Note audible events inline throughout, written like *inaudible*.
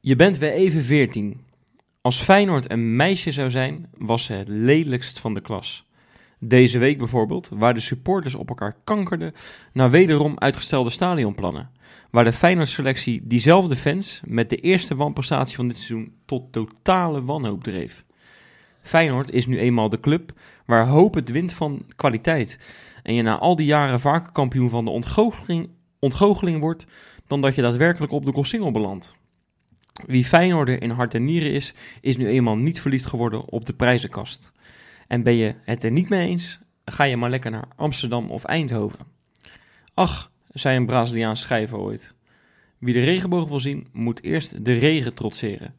Je bent weer even 14. Als Feyenoord een meisje zou zijn, was ze het lelijkst van de klas. Deze week bijvoorbeeld, waar de supporters op elkaar kankerden na wederom uitgestelde stadionplannen. Waar de Feyenoord-selectie diezelfde fans met de eerste wanprestatie van dit seizoen tot totale wanhoop dreef. Feyenoord is nu eenmaal de club waar hoop het wint van kwaliteit. En je na al die jaren vaker kampioen van de ontgoocheling, ontgoocheling wordt dan dat je daadwerkelijk op de Gossingel belandt. Wie Feyenoorder in hart en nieren is, is nu eenmaal niet verliefd geworden op de prijzenkast. En ben je het er niet mee eens, ga je maar lekker naar Amsterdam of Eindhoven. Ach, zei een Braziliaans schrijver ooit. Wie de regenboog wil zien, moet eerst de regen trotseren.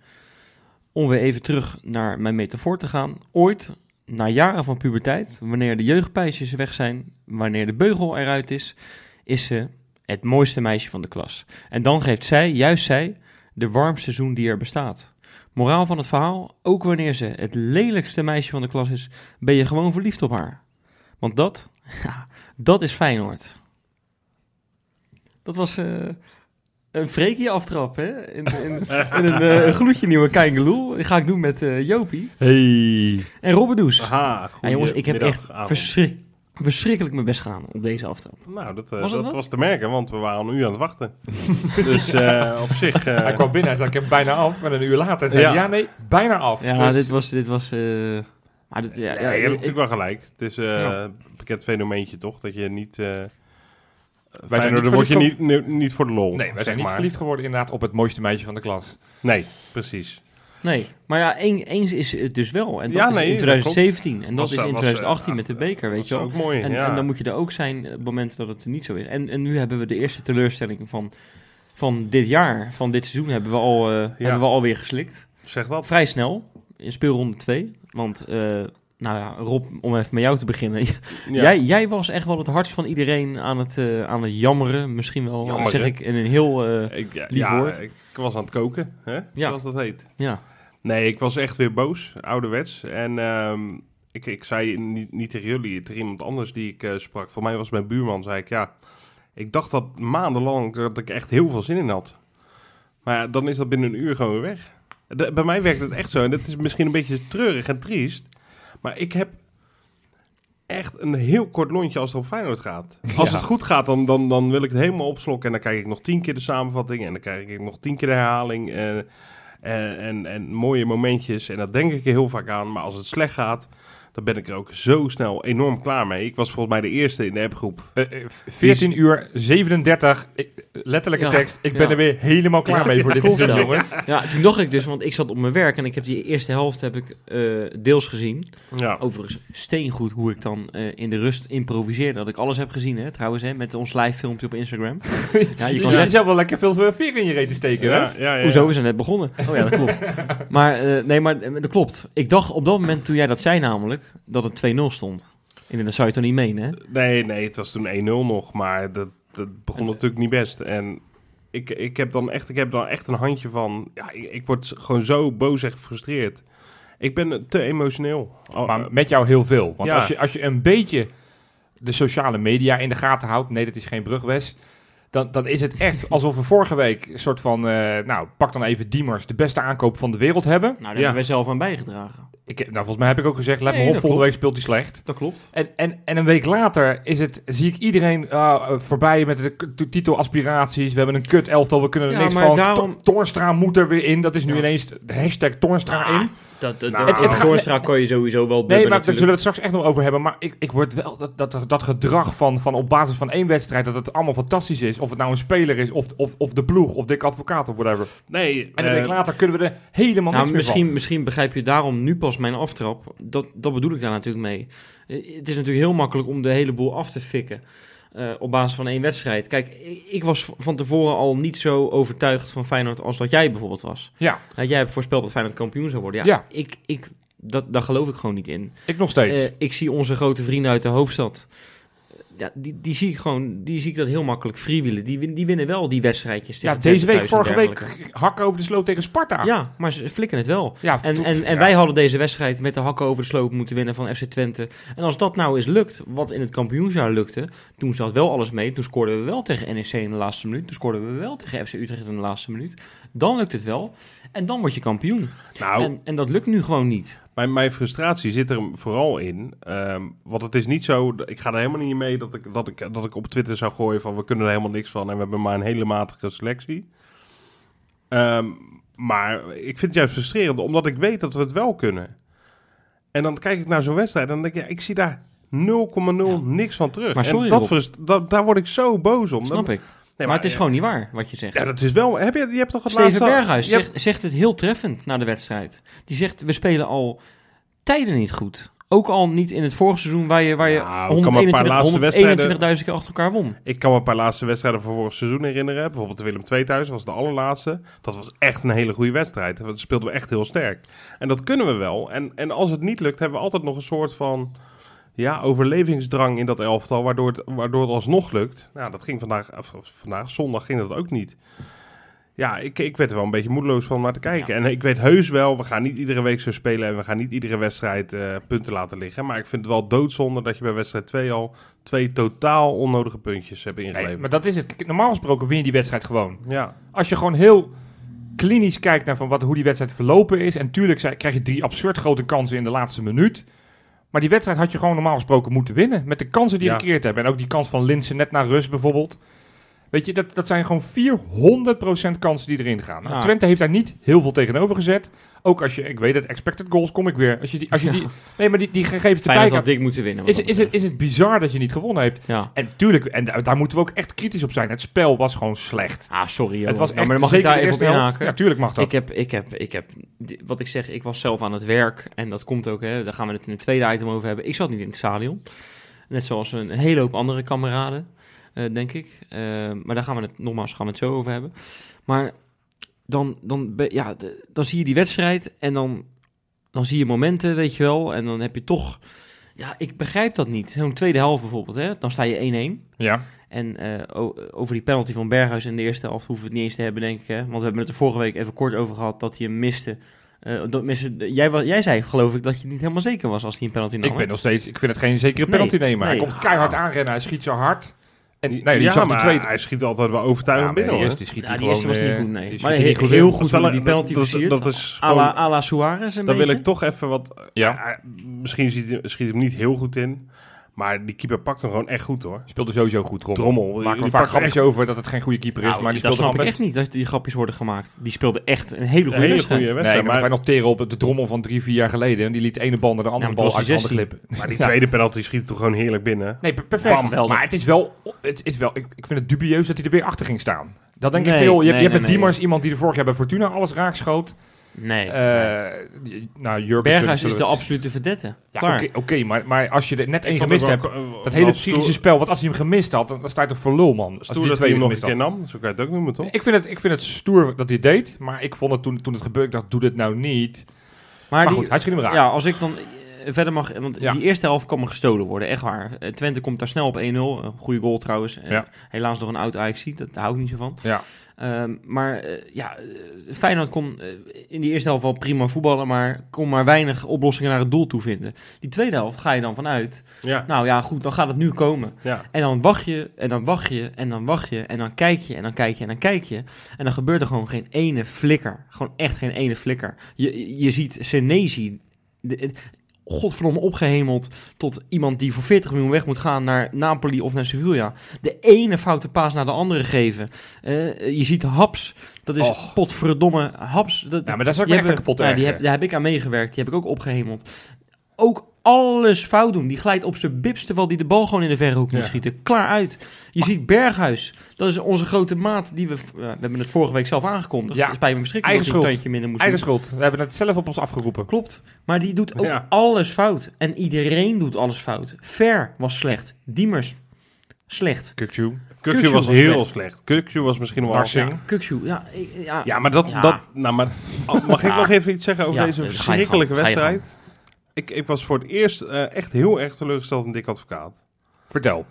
Om weer even terug naar mijn metafoor te gaan. Ooit, na jaren van puberteit, wanneer de jeugdpijsjes weg zijn, wanneer de beugel eruit is, is ze het mooiste meisje van de klas. En dan geeft zij, juist zij, de warmste seizoen die er bestaat. Moraal van het verhaal, ook wanneer ze het lelijkste meisje van de klas is, ben je gewoon verliefd op haar. Want dat, *laughs* ja, dat is Feyenoord. Dat was eh, een freakie aftrap, hè? In, in, in een eh, gloedje nieuwe Keingeloel. Die ga ik doen met eh, Jopie Hey. en Robbedoes. Aha, Ja, jongens, ik heb echt goedemiddag, avond. verschrik- verschrikkelijk mijn best gedaan op deze aftrap. Nou, dat, eh, Was dat was te merken, want we waren een uur aan het wachten. *laughs* dus eh, op zich... eh, Hij kwam binnen en zei, ik heb bijna af. En een uur later zei Ja. ja, nee, bijna af. Ja, Dus- dit was... Dit was eh, maar dit, ja, ja, ja, je hebt ik- natuurlijk wel gelijk. Het is eh, Ja. een bekend fenomeentje toch, dat je niet... eh Wij zijn niet dan word je niet, niet voor de lol, Nee, wij zijn niet maar. verliefd geworden inderdaad op het mooiste meisje van de klas. Nee, precies. Nee, maar ja, een- eens is het dus wel. En dat Ja, is nee, in dat 2017. en dat Was, is eh, in was, 2018 eh, met de beker, weet Dat je is wel. ook mooi, En, ja. en dan moet je er ook zijn op het moment dat het niet zo is. En, en nu hebben we de eerste teleurstelling van, van dit jaar, van dit seizoen, hebben we, al, eh, hebben we alweer geslikt. Zeg wat. Vrij snel, in speelronde 2. Want, eh, nou ja, Rob, om even met jou te beginnen. *laughs* Ja. Jij, jij was echt wel het hardst van iedereen aan het, eh, aan het jammeren. Misschien wel, Jammeren. zeg ik in een heel... eh, Ik, ja, lief ja, woord. ik was aan het koken, hè? zoals dat heet. ja. Nee, ik was echt weer boos, ouderwets. En ehm, ik, ik zei niet, niet tegen jullie, tegen iemand anders die ik eh, sprak. Voor mij was mijn buurman, zei ik, ja... Ik dacht dat maandenlang dat ik echt heel veel zin in had. Maar ja, dan is dat binnen een uur gewoon weer weg. De- bij mij werkt het echt zo. En dat is misschien een beetje treurig en triest. Maar ik heb echt een heel kort lontje als het op Feyenoord gaat. Als Ja. het goed gaat, dan, dan, dan wil ik het helemaal opslokken. En dan krijg ik nog tien keer de samenvatting. En dan krijg ik nog tien keer de herhaling. En, en, en, en mooie momentjes. En dat denk ik er heel vaak aan. Maar als het slecht gaat, dan ben ik er ook zo snel enorm klaar mee. Ik was volgens mij de eerste in de appgroep. Eh, eh, 14 uur 37, ik- letterlijke Ja, tekst. Ik ja. ben er weer helemaal klaar Ja, mee voor dit seizoen, jongens. Ja, toen dacht ik dus, want ik zat op mijn werk en ik heb die eerste helft heb ik eh, deels gezien. Ja. Overigens steengoed hoe ik dan eh, in de rust improviseerde. Dat ik alles heb gezien, hè, trouwens, hè, met ons live filmpje op Instagram. *laughs* ja, je Je kan zelf wel lekker veel veer in je reet te steken, Ja, hè? ja, ja. hoezo, we zijn net begonnen. Oh ja, dat klopt. *laughs* maar eh, nee, maar eh, dat klopt. Ik dacht op dat moment, toen jij dat zei namelijk, dat het 2-0 stond. En dat zou je toch niet menen, hè? Nee, nee, het was toen 1-0 nog, maar dat, dat begon Het- natuurlijk niet best. En ik, ik, heb dan echt, ik heb dan echt een handje van... Ja, ik, ik word gewoon zo boos en gefrustreerd. Ik ben te emotioneel. Oh, Maar met jou heel veel. Want Ja. als, je, als je een beetje de sociale media in de gaten houdt... Nee, dat is geen brugwes. Dan, dan is het echt alsof we vorige week een soort van... eh, nou, pak dan even Diemers, de beste aankoop van de wereld hebben. Nou, daar Ja. hebben wij zelf aan bijgedragen. Ik, nou, volgens mij heb ik ook gezegd, let Nee, me op, volgende klopt. week speelt hij slecht. Dat klopt. En, en, en een week later is het, zie ik iedereen eh, voorbij met de k- t- titelaspiraties. We hebben een kut elftal, we kunnen er Ja, niks maar van. daarom- To- Toornstra moet er weer in. Dat is nu Ja. ineens de hashtag Toornstra Ah, in. Dat, dat, Nou, dat, kan je sowieso wel dubben Nee, maar daar zullen we het straks echt nog over hebben. Maar ik, ik word wel dat, dat, dat gedrag van, van op basis van één wedstrijd... dat het allemaal fantastisch is. Of het nou een speler is, of, of, of de ploeg, of Dick Advocaat of whatever. nee, En een eh, week later kunnen we er helemaal Nou, niks meer misschien, misschien begrijp je daarom nu pas mijn aftrap. Dat, dat bedoel ik daar natuurlijk mee. Eh, Het is natuurlijk heel makkelijk om de hele boel af te fikken. Eh, op basis van één wedstrijd. Kijk, ik, was van tevoren al niet zo overtuigd van Feyenoord als dat jij bijvoorbeeld was. Ja, Nou, jij hebt voorspeld dat Feyenoord kampioen zou worden. Ja, Ja. Ik, ik, dat, daar geloof ik gewoon niet in. ik nog steeds. Eh, ik zie onze grote vrienden uit de hoofdstad. Ja, die, die zie ik gewoon, die zie ik dat heel makkelijk freewheelen. Die, die winnen wel die wedstrijdjes. Ja, deze week, vorige week, hakken over de sloot tegen Sparta. Ja, maar ze flikken het wel. Ja, En, en, en ja. wij hadden deze wedstrijd met de hakken over de sloop moeten winnen van FC Twente. En als dat nou eens lukt, wat in het kampioensjaar lukte, toen zat wel alles mee. Toen scoorden we wel tegen NEC in de laatste minuut. Toen scoorden we wel tegen FC Utrecht in de laatste minuut. Dan lukt het wel. En dan word je kampioen. Nou, En, en dat lukt nu gewoon niet. Mijn, mijn frustratie zit er vooral in. ehm, want het is niet zo. Ik ga er helemaal niet mee dat ik, dat, ik, dat ik op Twitter zou gooien van we kunnen er helemaal niks van en we hebben maar een hele matige selectie. Ehm, maar ik vind het juist frustrerend, omdat ik weet dat we het wel kunnen. En dan kijk ik naar zo'n wedstrijd en dan denk ik, ja, ik zie daar 0,0 Ja. niks van terug. Maar sorry, en dat Rob. frust- dat, daar word ik zo boos om. Snap Dan- ik. Nee, maar het is gewoon niet waar wat je zegt. Ja, dat is wel. Heb je, je hebt toch het Steven laatste... Berghuis hebt- zegt, zegt het heel treffend na de wedstrijd. Die zegt, we spelen al tijden niet goed. Ook al niet in het vorige seizoen waar je, waar je Nou, ik kan me een paar 121 laatste 121.000 keer achter elkaar won. Ik kan me een paar laatste wedstrijden van vorig seizoen herinneren. Bijvoorbeeld de Willem II thuis, was de allerlaatste. Dat was echt een hele goede wedstrijd. Dat speelden we echt heel sterk. En dat kunnen we wel. En, en als het niet lukt, hebben we altijd nog een soort van ja, overlevingsdrang in dat elftal, waardoor het, waardoor het alsnog lukt. Nou, dat ging vandaag, of, of vandaag, zondag ging dat ook niet. Ja, ik, ik werd er wel een beetje moedeloos van naar te kijken. En ik weet heus wel, we gaan niet iedere week zo spelen en we gaan niet iedere wedstrijd eh, punten laten liggen. Maar ik vind het wel doodzonde dat je bij wedstrijd 2 al twee totaal onnodige puntjes hebt ingeleverd. Nee, maar dat is het. Normaal gesproken win je die wedstrijd gewoon. Ja, Als je gewoon heel klinisch kijkt naar van wat, hoe die wedstrijd verlopen is. En tuurlijk krijg je drie absurd grote kansen in de laatste minuut. Maar die wedstrijd had je gewoon normaal gesproken moeten winnen. Met de kansen die je Ja. hebben. En ook die kans van Linsen net naar rust bijvoorbeeld. Weet je, dat, dat zijn gewoon 400% kansen die erin gaan. Nou, Ja. Twente heeft daar niet heel veel tegenover gezet. Ook als je, ik weet het, expected goals kom ik weer. Als je die, als je die, nee, maar die, die gegevens Fijn erbij dat had dik moeten winnen. is, dat is, het, is het bizar dat je niet gewonnen hebt. Ja. En tuurlijk, en da- daar moeten we ook echt kritisch op zijn. Het spel was gewoon slecht. Ah, sorry. joh. Het was echt, maar dan mag ik daar even op inhaken. Ja, tuurlijk mag dat. Ik heb, ik heb, ik heb, wat ik zeg, ik was zelf aan het werk. En dat komt ook, hè, daar gaan we het in het tweede item over hebben. Ik zat niet in het stadion. Net zoals een hele hoop andere kameraden, denk ik. Eh, maar daar gaan we het, nogmaals, gaan we het zo over hebben. Maar dan, dan, ja, de- dan zie je die wedstrijd en dan, dan zie je momenten, weet je wel. En dan heb je toch, ja, ik begrijp dat niet. Zo'n tweede helft bijvoorbeeld, hè, dan sta je 1-1. ja. En eh, over die penalty van Berghuis in de eerste helft hoeven we het niet eens te hebben, denk ik. Hè? Want we hebben het er vorige week even kort over gehad dat hij hem miste. Eh, dat miste jij, wa- jij zei, geloof ik, dat je niet helemaal zeker was als hij een penalty nam. Ik ben nog steeds, ik vind het geen zekere Nee, penalty nemen. Hij komt keihard aanrennen, hij schiet zo hard. En nee, die ja, zag de maar tweede. hij schiet altijd wel overtuigend binnen die hoor. eerste schiet Ja, hij die eerste was niet eh, goed, nee. die Maar schiet hij he- niet goed heel goed Dat die penalty dat is- versiert. dat is à, la, gewoon- à la Suarez een Dan wil ik toch even wat... Ja. Misschien schiet, hij- schiet hem niet heel goed in. Maar die keeper pakt hem gewoon echt goed hoor. Speelde sowieso goed, Drommel. Drommel. Die we vaak pakt grapjes echt over dat het geen goede keeper is, Nou, maar die dat speelde snap ik gewoon echt niet, dat die grapjes worden gemaakt. Die speelde echt een hele Een goede hele wedstrijd. goede Nee, wedstrijd. maar wij noteren op de drommel van drie, vier jaar geleden. En die liet de ene bal naar de andere Ja, maar bal uit de glippen. maar die Ja. tweede penalty schiet er toch gewoon heerlijk binnen. Nee, per- perfect. Bam, maar het is wel, het is wel ik, ik vind het dubieus dat hij er weer achter ging staan. Dat denk ik Nee, veel. Je, hebt- nee, je hebt nee, met Diemers iemand die er vorig jaar bij Fortuna alles raakschoot. Nee. Eh nou, Jurgen Berghuis is de absolute verdette. Ja, oké, oké, maar, maar als je er net één gemist hebt, eh, dat hele psychische stoer- spel, wat als hij hem gemist had, dan, dan sta je toch voor lul, man. Als hij Stoer die dat hij tweede hem nog een keer nam. Zo kan je het ook noemen, toch? Ik vind, het, ik vind het stoer dat hij deed, maar ik vond het toen, toen het gebeurde, ik dacht, doe dit nou niet. Maar, die- goed, hij schiet hem raak. Ja, als ik dan eh, verder mag... Want Ja. die eerste helft kan me gestolen worden, echt waar. Twente komt daar snel op 1-0. Een goede goal trouwens. Ja. Helaas nog een oud ajax dat hou ik niet zo van. Ja. Ehm, maar eh, ja, eh, Feyenoord kon eh, in die eerste helft wel prima voetballen... maar kon maar weinig oplossingen naar het doel toe vinden. Die tweede helft ga je dan vanuit... Ja. nou ja, goed, dan gaat het nu komen. ja. En dan wacht je, en dan wacht je, en dan wacht je, en dan kijk je, en dan kijk je, en dan kijk je. En dan gebeurt er gewoon geen ene flikker. Gewoon echt geen ene flikker. Je, je ziet Senezi, de- godverdomme opgehemeld tot iemand die voor 40 miljoen weg moet gaan naar Napoli of naar Sevilla. De ene foute paas naar de andere geven. Eh, je ziet Haps, dat is Och. potverdomme Haps. Dat, Ja, maar die me echt hebben- kapot ja, die heb, Daar heb ik aan meegewerkt, die heb ik ook opgehemeld. Ook alles fout doen. Die glijdt op zijn bips terwijl die de bal gewoon in de verre hoek moet Ja. schieten. Klaar uit. Je ziet Berghuis. Dat is onze grote maat die we... we hebben het vorige week zelf aangekondigd. Ja. Spijt me verschrikkelijk Eigen een schuld. tandje minder moest Eigen doen. schuld. We hebben het zelf op ons afgeroepen. Klopt. Maar die doet ook Ja. alles fout. En iedereen doet alles fout. Ver was slecht. Diemers slecht. Kukju. Kukju was was heel slecht. slecht. Kukju was misschien wel... Narsing. Ja. Ja, ja, Ja, maar dat... Ja. dat nou, maar, *laughs* mag ik nog even iets zeggen over Ja, deze verschrikkelijke wedstrijd? Ik, ik was voor het eerst eh, echt heel erg teleurgesteld in Dick Advocaat. Vertel.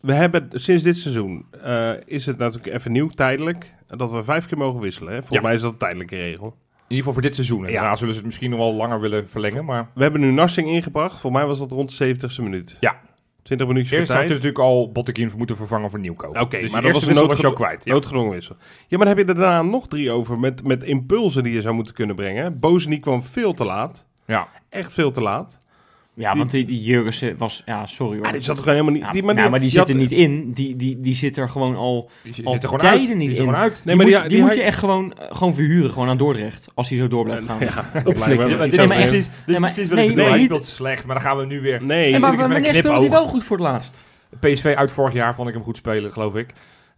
We hebben sinds dit seizoen, eh, is het natuurlijk even nieuw, tijdelijk, dat we vijf keer mogen wisselen. Hè? Volgens Ja. mij is dat een tijdelijke regel. In ieder geval voor dit seizoen. En Ja. daarna zullen ze het misschien nog wel langer willen verlengen. Maar We hebben nu Narsing ingebracht. Volgens mij was dat rond de 70ste minuut. Ja. 20 minuutjes eerst voor had je natuurlijk al Botteguin moeten vervangen voor Nieuwkoop. Oké, dus maar dat was een wissel was kwijt. Ja. Noodgedwongen wissel. Ja, maar dan heb je er daarna nog drie over met, met impulsen die je zou moeten kunnen brengen. Bozeniek kwam veel te laat. Ja. Echt veel te laat. Ja, Die- want die, die Jurgensen was... Ja, sorry hoor. Ah, die zat er gewoon helemaal niet... Ja, die, maar, nou, maar die, zit er niet in. Die, die, die zit er gewoon al... Die Al er gewoon tijden uit. niet in. Nee, die maar moet, die, moet je echt gewoon, eh, gewoon verhuren, gewoon aan Dordrecht. Als hij zo door blijft gaan. *laughs* Ja, Nee, maar Nee, precies wat slecht, maar dan gaan we nu weer... Nee, maar wanneer speelde hij wel goed voor het laatst? PSV uit vorig jaar vond ik hem goed spelen, geloof ik.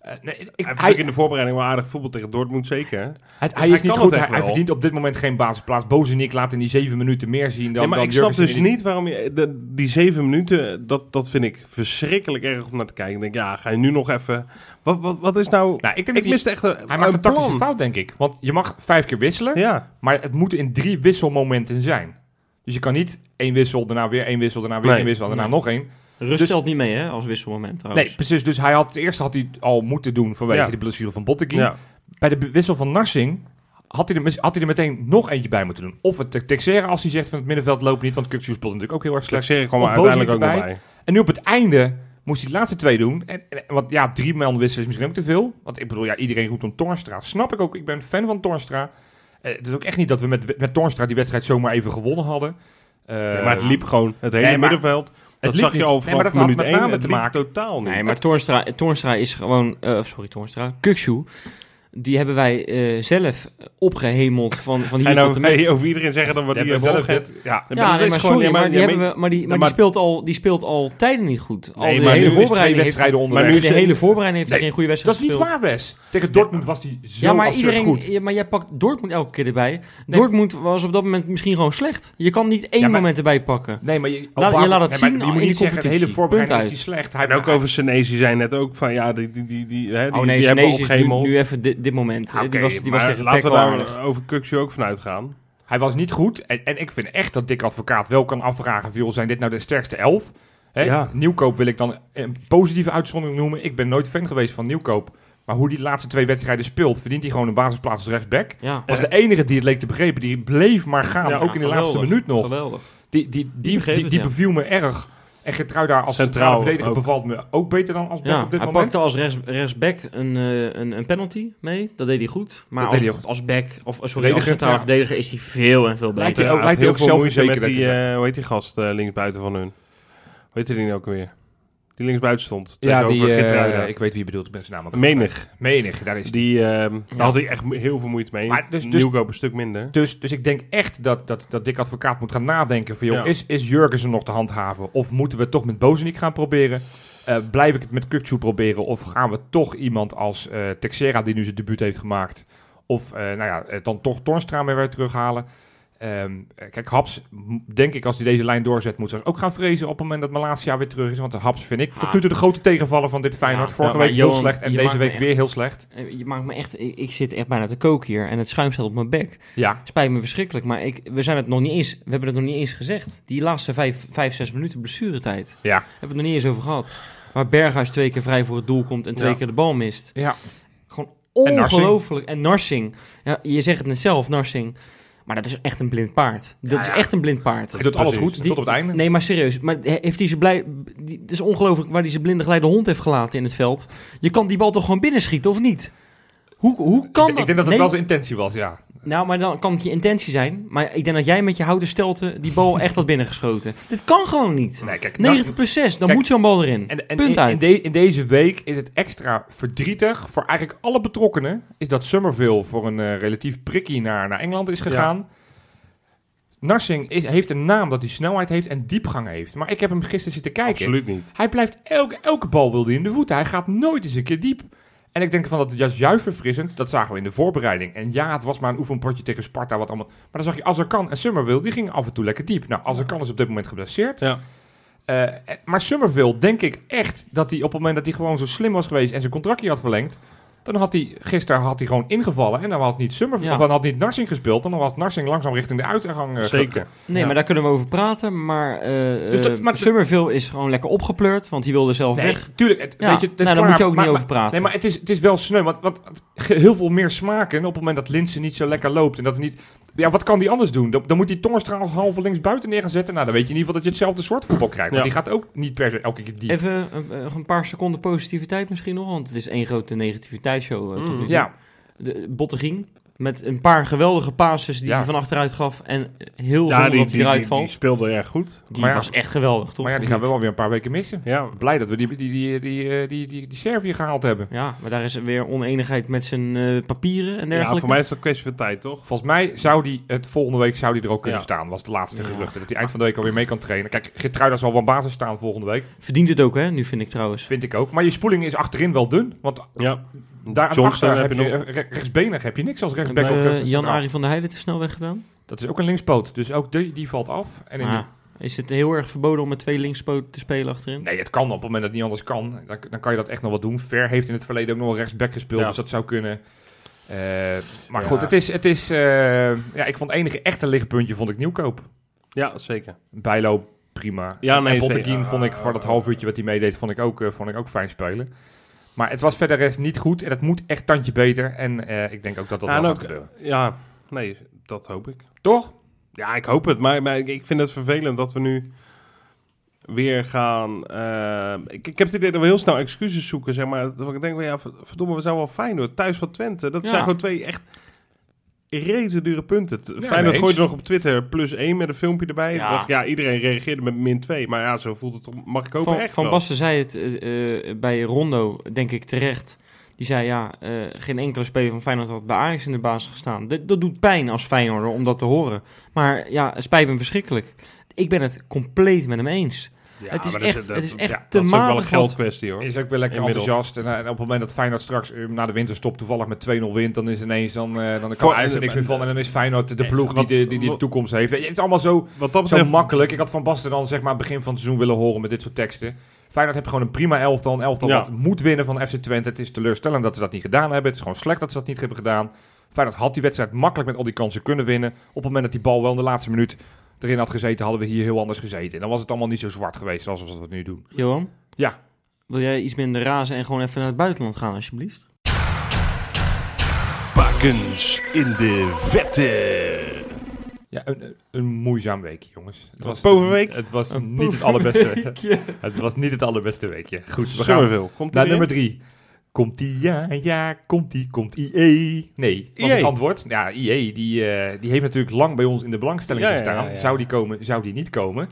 Eh, nee, ik, Hij hij, heeft in de voorbereiding wel aardig voetbal tegen Dortmund, zeker. hij, hij is niet goed. Hij, verdient op dit moment geen basisplaats. Bozenik laat in die zeven minuten meer zien dan nee, maar dan ik snap Jurgensen dus die- niet waarom je... De, die zeven minuten, dat, dat vind ik verschrikkelijk erg om naar te kijken. Ik denk, ja, ga je nu nog even... Wat, wat, wat is nou... Nou, ik denk Ik miste echt een, hij maakt een tactische fout, denk ik. Want je mag vijf keer wisselen, Ja, maar het moeten in drie wisselmomenten zijn. Dus je kan niet één wissel, daarna weer één wissel, daarna weer Nee. één wissel, daarna Nee. nog één. Rust Dus- telt niet mee, hè, als wisselmoment Nee, trouwens. precies. Dus hij had, het eerste had hij al moeten doen vanwege Ja. de blessure van Botteguin. ja. Bij de wissel van Narsing had hij, er, had hij er meteen nog eentje bij moeten doen. Of het te- Texera als hij zegt van het middenveld loopt niet, want Kuksu speelt natuurlijk ook heel erg slecht. Flexeren kwam er uiteindelijk ook bij. En nu op het einde moest hij de laatste twee doen. En, en, want ja, drie man wisselen is misschien ook te veel. Want ik bedoel, ja, iedereen roept om Tornstra. Snap ik ook, ik ben fan van Tornstra. Eh, het is ook echt niet dat we met, met Tornstra die wedstrijd zomaar even gewonnen hadden. Eh, maar het liep gewoon, het hele Nee, maar middenveld. Dat zag je al Nee, vanaf maar dat had minuut met 1. name Het te liep maken- totaal niet. Nee, maar Toornstra, Toornstra is gewoon... eh, sorry, Toornstra. Kukshoe. Die hebben wij eh, zelf opgehemeld van, van Ga hier je tot en nou met... hey, over iedereen zeggen dan wat die die hebben zelf dit, ja. Nee, Ja, dat nee, is maar gewoon- sorry, maar, die, hebben we, maar, die, maar maar- die, speelt al, die speelt al tijden niet goed. Al Nee, de maar hele voorbereiding heeft, maar nu de hele voorbereiding heeft hij Nee, geen goede Dat wedstrijd is niet gespeeld. waar, Wes. Tegen Dortmund was hij zo Ja, maar iedereen, goed. ja, maar jij pakt Dortmund elke keer erbij. Nee. Dortmund was op dat moment misschien gewoon slecht. Je kan niet één Ja, maar- moment erbij pakken. Nee, maar je, Laat- je basis- laat het zien Je moet in de zeggen, de hele voorbereiding is die slecht. Hij, En ook over Senesi zei net ook van ja, die, die, die, die, hè, die, oh nee, die hebben Chinees is nu, opgehemeld. nu even dit, moment. Ah, die oké, was, die was tegen laten we daar over Kuksje ook vanuit gaan. Hij was niet goed. En, en ik vind echt dat Dick Advocaat wel kan afvragen... Veel, zijn dit nou de sterkste elf? Hè? Ja. Nieuwkoop wil ik dan een positieve uitzondering noemen. Ik ben nooit fan geweest van Nieuwkoop. Maar hoe die laatste twee wedstrijden speelt... verdient hij gewoon een basisplaats als rechtsback. Ja. Was de enige die het leek te begrepen. Die bleef maar gaan, Ja, ook in de laatste minuut nog. Geweldig. Die, die, die, begreep die, die ja. beviel me erg. En Gertruida als Centraal centrale verdediger ook. bevalt me ook beter dan als back Ja, op dit hij moment. pakte als rechts, rechtsback een, eh, een, een penalty mee. Dat deed hij goed. Maar Dat als, deed hij als back, of eh, sorry, als ja. verdediger is hij veel en veel Lijkt beter. hij ook- Ja, lijkt had hij heel veel moeite met die, eh hoe heet die gast uh, linksbuiten van hun? Hoe heet die nou ook weer? Die linksbuiten stond. Ja, die, eh, ik weet wie je bedoelt. Ik ben zijn naam ook Menig. Menig, daar is die. Ja. Daar had hij echt heel veel moeite mee. Maar dus- dus- Nieuwkoop een stuk minder. Dus, dus ik denk echt dat, dat, dat Dick Advocaat moet gaan nadenken van... Joh, Ja. is, is Jurgensen nog te handhaven? Of moeten we het toch met Bozenik gaan proberen? Eh, blijf ik het met Kukcu proberen? Of gaan we toch iemand als eh Texera, die nu zijn debuut heeft gemaakt... Of nou ja, dan toch Tornstra weer terughalen? Ehm, eh, kijk, Haps, denk ik, als hij deze lijn doorzet... moet ze ook gaan vrezen op het moment dat Malasia weer terug is. Want de Haps vind ik tot nu toe de grote tegenvaller van dit Feyenoord. Ja, Vorige ja, week heel slecht en deze week weer heel slecht. Eh, Je maakt me echt, ik, ik zit echt bijna te koken hier en het schuim staat op mijn bek. Ja, Spijt me verschrikkelijk, maar ik, we, zijn het nog niet eens, we hebben het nog niet eens gezegd. Die laatste vijf, vijf zes minuten blessuretijd. Ja. Hebben we het nog niet eens over gehad. Waar Berghuis twee keer vrij voor het doel komt en twee Ja. keer de bal mist. ja. Gewoon En Narsing. ongelooflijk. En Narsing. Ja, je zegt het net zelf, Narsing. Maar dat is echt een blind paard. Dat Ja, is ja. echt een blind paard. Hij doet alles goed, Die- tot op het einde. Nee, maar serieus. Maar he- heeft hij zijn blij... Die, het is ongelooflijk waar hij zijn blinde geleide hond heeft gelaten in het veld. Je kan die bal toch gewoon binnenschieten, of niet? Hoe, hoe kan ik, dat? ik denk dat het Nee, wel zijn intentie was, ja. Nou, maar dan kan het je intentie zijn. Maar ik denk dat jij met je houten stelte die bal echt had binnengeschoten. *laughs* Dit kan gewoon niet. Nee, kijk, 90 plus 6, dan Kijk, moet zo'n bal erin. En, en Punt in, uit. In, de- in deze week is het extra verdrietig voor eigenlijk alle betrokkenen. Is dat Somerville voor een eh, relatief prikkie naar, naar Engeland is gegaan. Narsing is, heeft een naam dat hij snelheid heeft en diepgang heeft. Maar ik heb hem gisteren zitten kijken. Absoluut niet. Hij blijft elke, elke bal wil hij in de voeten. Hij gaat nooit eens een keer diep. En ik denk van dat het juist, juist verfrissend. Dat zagen we in de voorbereiding. En ja, het was maar een oefenpotje tegen Sparta. Wat allemaal, maar dan zag je Azarkan en Summerville. Die gingen af en toe lekker diep. Nou, Azarkan is op dit moment geblesseerd. Ja. Eh, maar Summerville, denk ik echt dat hij op het moment dat hij gewoon zo slim was geweest en zijn contractje had verlengd, Dan had hij gisteren had hij gewoon ingevallen. En dan had niet Summer, Ja. of dan had niet Narsing gespeeld. En dan was Narsing langzaam richting de uitgang. eh, Zeker. Nee, Ja. maar daar kunnen we over praten. Maar, Dus dat- maar- Summerville is gewoon lekker opgepleurd, want die wilde zelf Nee, weg. tuurlijk. Het, Ja, weet je, het nou, daar moet je ook maar- niet maar- over praten. Nee, maar het is, het is wel sneu. Want, want heel veel meer smaken op het moment dat Linsen niet zo lekker loopt. En dat het niet... Ja, wat kan die anders doen? Dan, dan moet hij Tongerstraal halve links buiten neer gaan zetten. Nou, dan weet je in ieder geval dat je hetzelfde soort voetbal krijgt. Want die gaat ook niet per se elke keer diep. Even een paar seconden positiviteit misschien nog, want het is één grote negativiteitsshow eh, tot Mm. nu toe. Ja, De Bottegien, met een paar geweldige passes die Ja. hij van achteruit gaf en heel Ja, die, dat hij eruit die, valt. die speelde erg goed. Die Maar ja, was echt geweldig, toch? maar ja, die gaan we wel weer een paar weken missen. Ja, Blij dat we die, die, die, die, eh, die, die, die Servië gehaald hebben. Ja, maar daar is weer oneenigheid met zijn eh, papieren en dergelijke. ja voor mij is dat een kwestie van tijd, toch? Volgens mij zou die het volgende week zou die er ook kunnen staan. Was de laatste geruchte. Dat hij eind van de week alweer mee kan trainen. Kijk, Geertruida zal wel basis staan volgende week. Verdient het ook, hè? Nu vind ik trouwens. Vind ik ook. Maar je spoeling is achterin wel dun. Want Ja. Daar Johnston heb heb je, je re- rechtsbenig heb je niks als rechtsback of eh, rechtscentraal. Jan-Arie van der Heijden te snel weggedaan? Dat is ook een linkspoot. Dus ook die, die valt af. En in Ah, die- is het heel erg verboden om met twee linkspoten te spelen achterin? Nee, het kan op het moment dat het niet anders kan. Dan, dan kan je dat echt nog wat doen. Ver heeft in het verleden ook nog wel rechtsback gespeeld. Ja. Dus dat zou kunnen. Eh, maar Ja. goed, het is... Het is eh, ja, ik vond het enige echte lichtpuntje vond ik Nieuwkoop. Ja, zeker. Bijlo, prima. Ja, nee, en Botteguin vond ik voor dat half uurtje wat hij meedeed, vond ik ook, vond ik ook fijn spelen. Maar het was verder rest niet goed en het moet echt tandje beter. En eh, ik denk ook dat dat Ja, wel gaat ook- gebeuren. Ja, nee, dat hoop ik. Toch? Ja, ik hoop het. Maar, maar ik vind het vervelend dat we nu weer gaan... eh, ik, ik heb het idee dat we heel snel excuses zoeken, zeg maar. Dat ik denk, van, ja, verdomme, we zijn wel fijn hoor. Thuis van Twente, dat Ja. zijn gewoon twee echt rete dure punten. T- mee Feyenoord eens. gooide nog op Twitter plus één met een filmpje erbij. Ja. Ja. ja, iedereen reageerde met min 2. Maar ja, zo voelt het toch. Mag ik hopen Van, echt van wel. Basten zei het eh, eh, bij Rondo, denk ik terecht. Die zei ja, eh, geen enkele speler van Feyenoord had bij Ajax in de basis gestaan. Dat, dat doet pijn als Feyenoorder om dat te horen. Maar ja, het spijt me verschrikkelijk. Ik ben het compleet met hem eens. Ja, het is maar echt- het is echt ja, te dat is ook wel een geldkwestie hoor. Is ook weer lekker Inmiddels. enthousiast. En, eh, en op het moment dat Feyenoord straks eh, na de winterstop toevallig met 2-0 wint, dan is ineens dan, eh, dan kan er niks meer van. En dan is Feyenoord de ploeg die de, die, die de toekomst heeft. Het is allemaal zo, Wat dat zo makkelijk. Ik had Van Basten dan zeg maar begin van het seizoen willen horen met dit soort teksten. Feyenoord heeft gewoon een prima elftal. Een elftal Ja. dat moet winnen van FC Twente. Het is teleurstellend dat ze dat niet gedaan hebben. Het is gewoon slecht dat ze dat niet hebben gedaan. Feyenoord had die wedstrijd makkelijk met al die kansen kunnen winnen. Op het moment dat die bal wel in de laatste minuut erin had gezeten, hadden we hier heel anders gezeten. En dan was het allemaal niet zo zwart geweest zoals we het nu doen. Johan? Ja. Wil jij iets minder razen en gewoon even naar het buitenland gaan alsjeblieft? Bakens in de vette. Ja, een, een moeizaam weekje, jongens. Het was, Poverweek? Het was Een niet het allerbeste. poverweekje. *laughs* het was niet het allerbeste weekje. Goed, we gaan Summerville. Komt naar nummer drie. Komt die, ja, ja, komt die, komt IE. Nee, was IE. het antwoord. Ja, IE, die, eh, die heeft natuurlijk lang bij ons in de belangstelling Ja, gestaan. ja, ja. Zou die komen, zou die niet komen?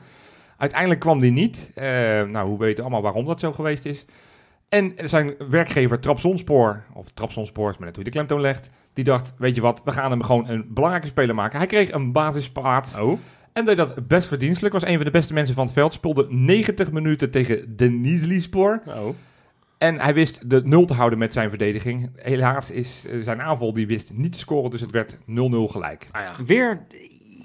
Uiteindelijk kwam die niet. Eh, nou, we weten allemaal waarom dat zo geweest is. En zijn werkgever Trapsonspoor, of Trapsonspoor is maar net hoe je de klemtoon legt, die dacht, weet je wat, we gaan hem gewoon een belangrijke speler maken. Hij kreeg een basisplaats Oh, en deed dat best verdienstelijk. Was een van de beste mensen van het veld. Speelde 90 minuten tegen Denizli Spoor. oh. En hij wist de nul te houden met zijn verdediging. Helaas is eh, zijn aanval die wist niet te scoren, dus het werd 0-0 gelijk. Ah, ja. Weer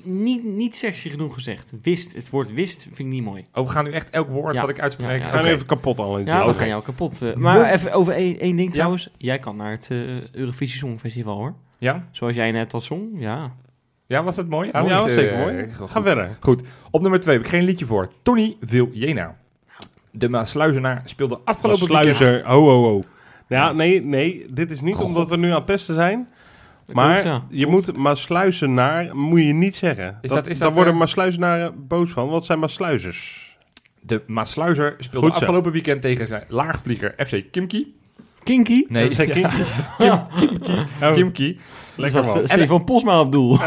niet, niet sexy genoeg gezegd. Wist, het woord wist vind ik niet mooi. Oh, we gaan nu echt elk woord Ja. wat ik uitspreek. Ja, gaan even kapot al in Ja, we gaan jou kapot. eh. maar even over één, één ding Ja. trouwens. Jij kan naar het eh, Eurovisie Songfestival hoor. ja? Zoals jij net al zong, ja. ja, was het mooi? Ja, was zeker mooi. goed. Ga verder. Op nummer 2 heb ik geen liedje voor. Tony Viljena. De Maasluizenaar speelde afgelopen weekend... Sluizer, ho ho ho. Ja, nee, nee, dit is niet omdat we nu aan pesten zijn. Maar ja. je moet maar sluizenaar, moet je niet zeggen. Is dat, dat- is daar dat, worden eh, maar sluizenaren boos van. Wat zijn maar sluizers? De Maasluizer speelde afgelopen weekend tegen zijn laagvlieger FC Kimki. Kinky? Nee, *laughs* ja, kindjes. Oh, Kimki. lekker Zat, man. eh, Stefan Posma op doel.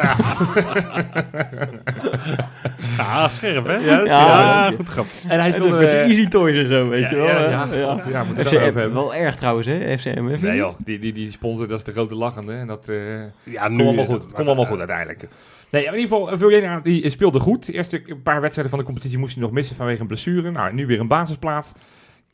Ja, *laughs* scherp hè? Ja, dat is- Ja, Ja, goed grap. En hij speelde... ook met de eh, Easy Toys en zo, weet ja, je wel. ja, hè? ja, daarover hebben. wel erg trouwens, hè? FCM, hè? Nee joh, die, die, die sponsor, dat is de grote lachende. En dat eh Ja, komt allemaal goed. Het komt allemaal goed uiteindelijk. Nee, in ieder geval, Viljena die speelde goed. De eerste paar wedstrijden van de competitie moest hij nog missen vanwege een blessure. Nou, nu weer een basisplaats.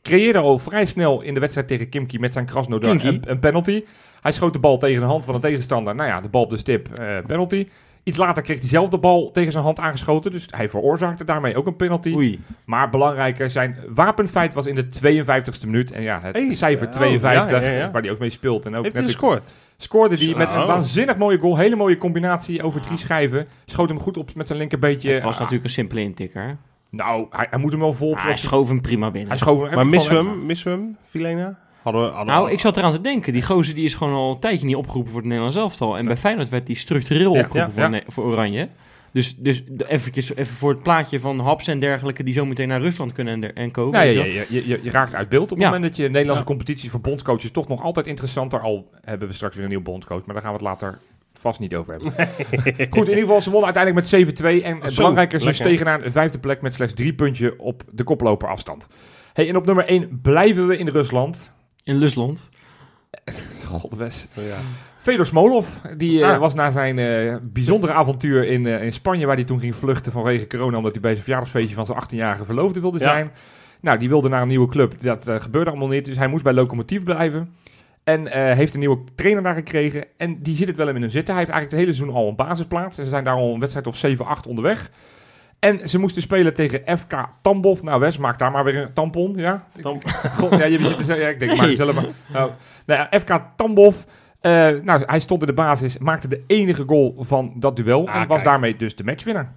Creëerde al vrij snel in de wedstrijd tegen Kimki met zijn Krasnodar een, een penalty. Hij schoot de bal tegen de hand van de tegenstander. Nou ja, de bal op de stip, eh, penalty. Iets later kreeg hij zelf de bal tegen zijn hand aangeschoten. Dus hij veroorzaakte daarmee ook een penalty. Oei. Maar belangrijker, zijn wapenfeit was in de 52e minuut. En ja, het Hey, cijfer oh, 52, ja, ja, ja. waar hij ook mee speelt. En ook Heeft hij gescoord? scoorde hij met een Zo. waanzinnig mooie goal. Hele mooie combinatie over drie Ja. schijven. Schoot hem goed op met zijn linkerbeetje. Het was Ah, natuurlijk een simpele intikker. Nou, hij, hij moet hem wel vol. Ah, hij schoof hem prima binnen. hij schoof hem. Maar missen we hem? Missen we hem, Filena? Hadden we, hadden Nou, we- ik zat eraan te denken. Die gozer die is gewoon al een tijdje niet opgeroepen voor het Nederlands elftal. En bij Feyenoord werd die structureel Ja, opgeroepen ja, voor, voor Oranje. Dus, dus eventjes, even voor het plaatje van Haps en dergelijke... die zo meteen naar Rusland kunnen en, en komen. Ja, je je, je, je raakt uit beeld op het Ja. moment dat je Nederlandse Ja. competitie voor bondscoaches toch nog altijd interessanter. Al hebben we straks weer een nieuwe bondscoach, maar daar gaan we het later vast niet over hebben. Goed, in ieder geval, ze wonnen uiteindelijk met 7-2. En het Zo, belangrijke, ze stegen naar een vijfde plek met slechts drie puntje op de koploper afstand. Hey, en op nummer 1 blijven we in Rusland. In Lusland. Godwes. Oh, ja. Fedor Smolov, die eh, Ah. was na zijn eh, bijzondere avontuur in, eh, in Spanje, waar hij toen ging vluchten vanwege corona, omdat hij bij zijn verjaardagsfeestje van zijn 18-jarige verloofde wilde Ja. zijn. Nou, die wilde naar een nieuwe club. Dat eh, gebeurde allemaal niet, dus hij moest bij Lokomotief blijven. En eh, heeft een nieuwe trainer daar gekregen. En die zit het wel in hem zitten. Hij heeft eigenlijk het hele seizoen al een basisplaats. En ze zijn daar al een wedstrijd of 7-8 onderweg. En ze moesten spelen tegen FK Tambov. Nou, Wes, maak daar maar weer een tampon. Ja, Tam- *laughs* God, ja, je zit ja, ik denk, hem zelf maar. Nou, nou ja, FK Tambov. eh, nou, hij stond in de basis, maakte de enige goal van dat duel. Ah, en was kijk. daarmee dus de matchwinnaar.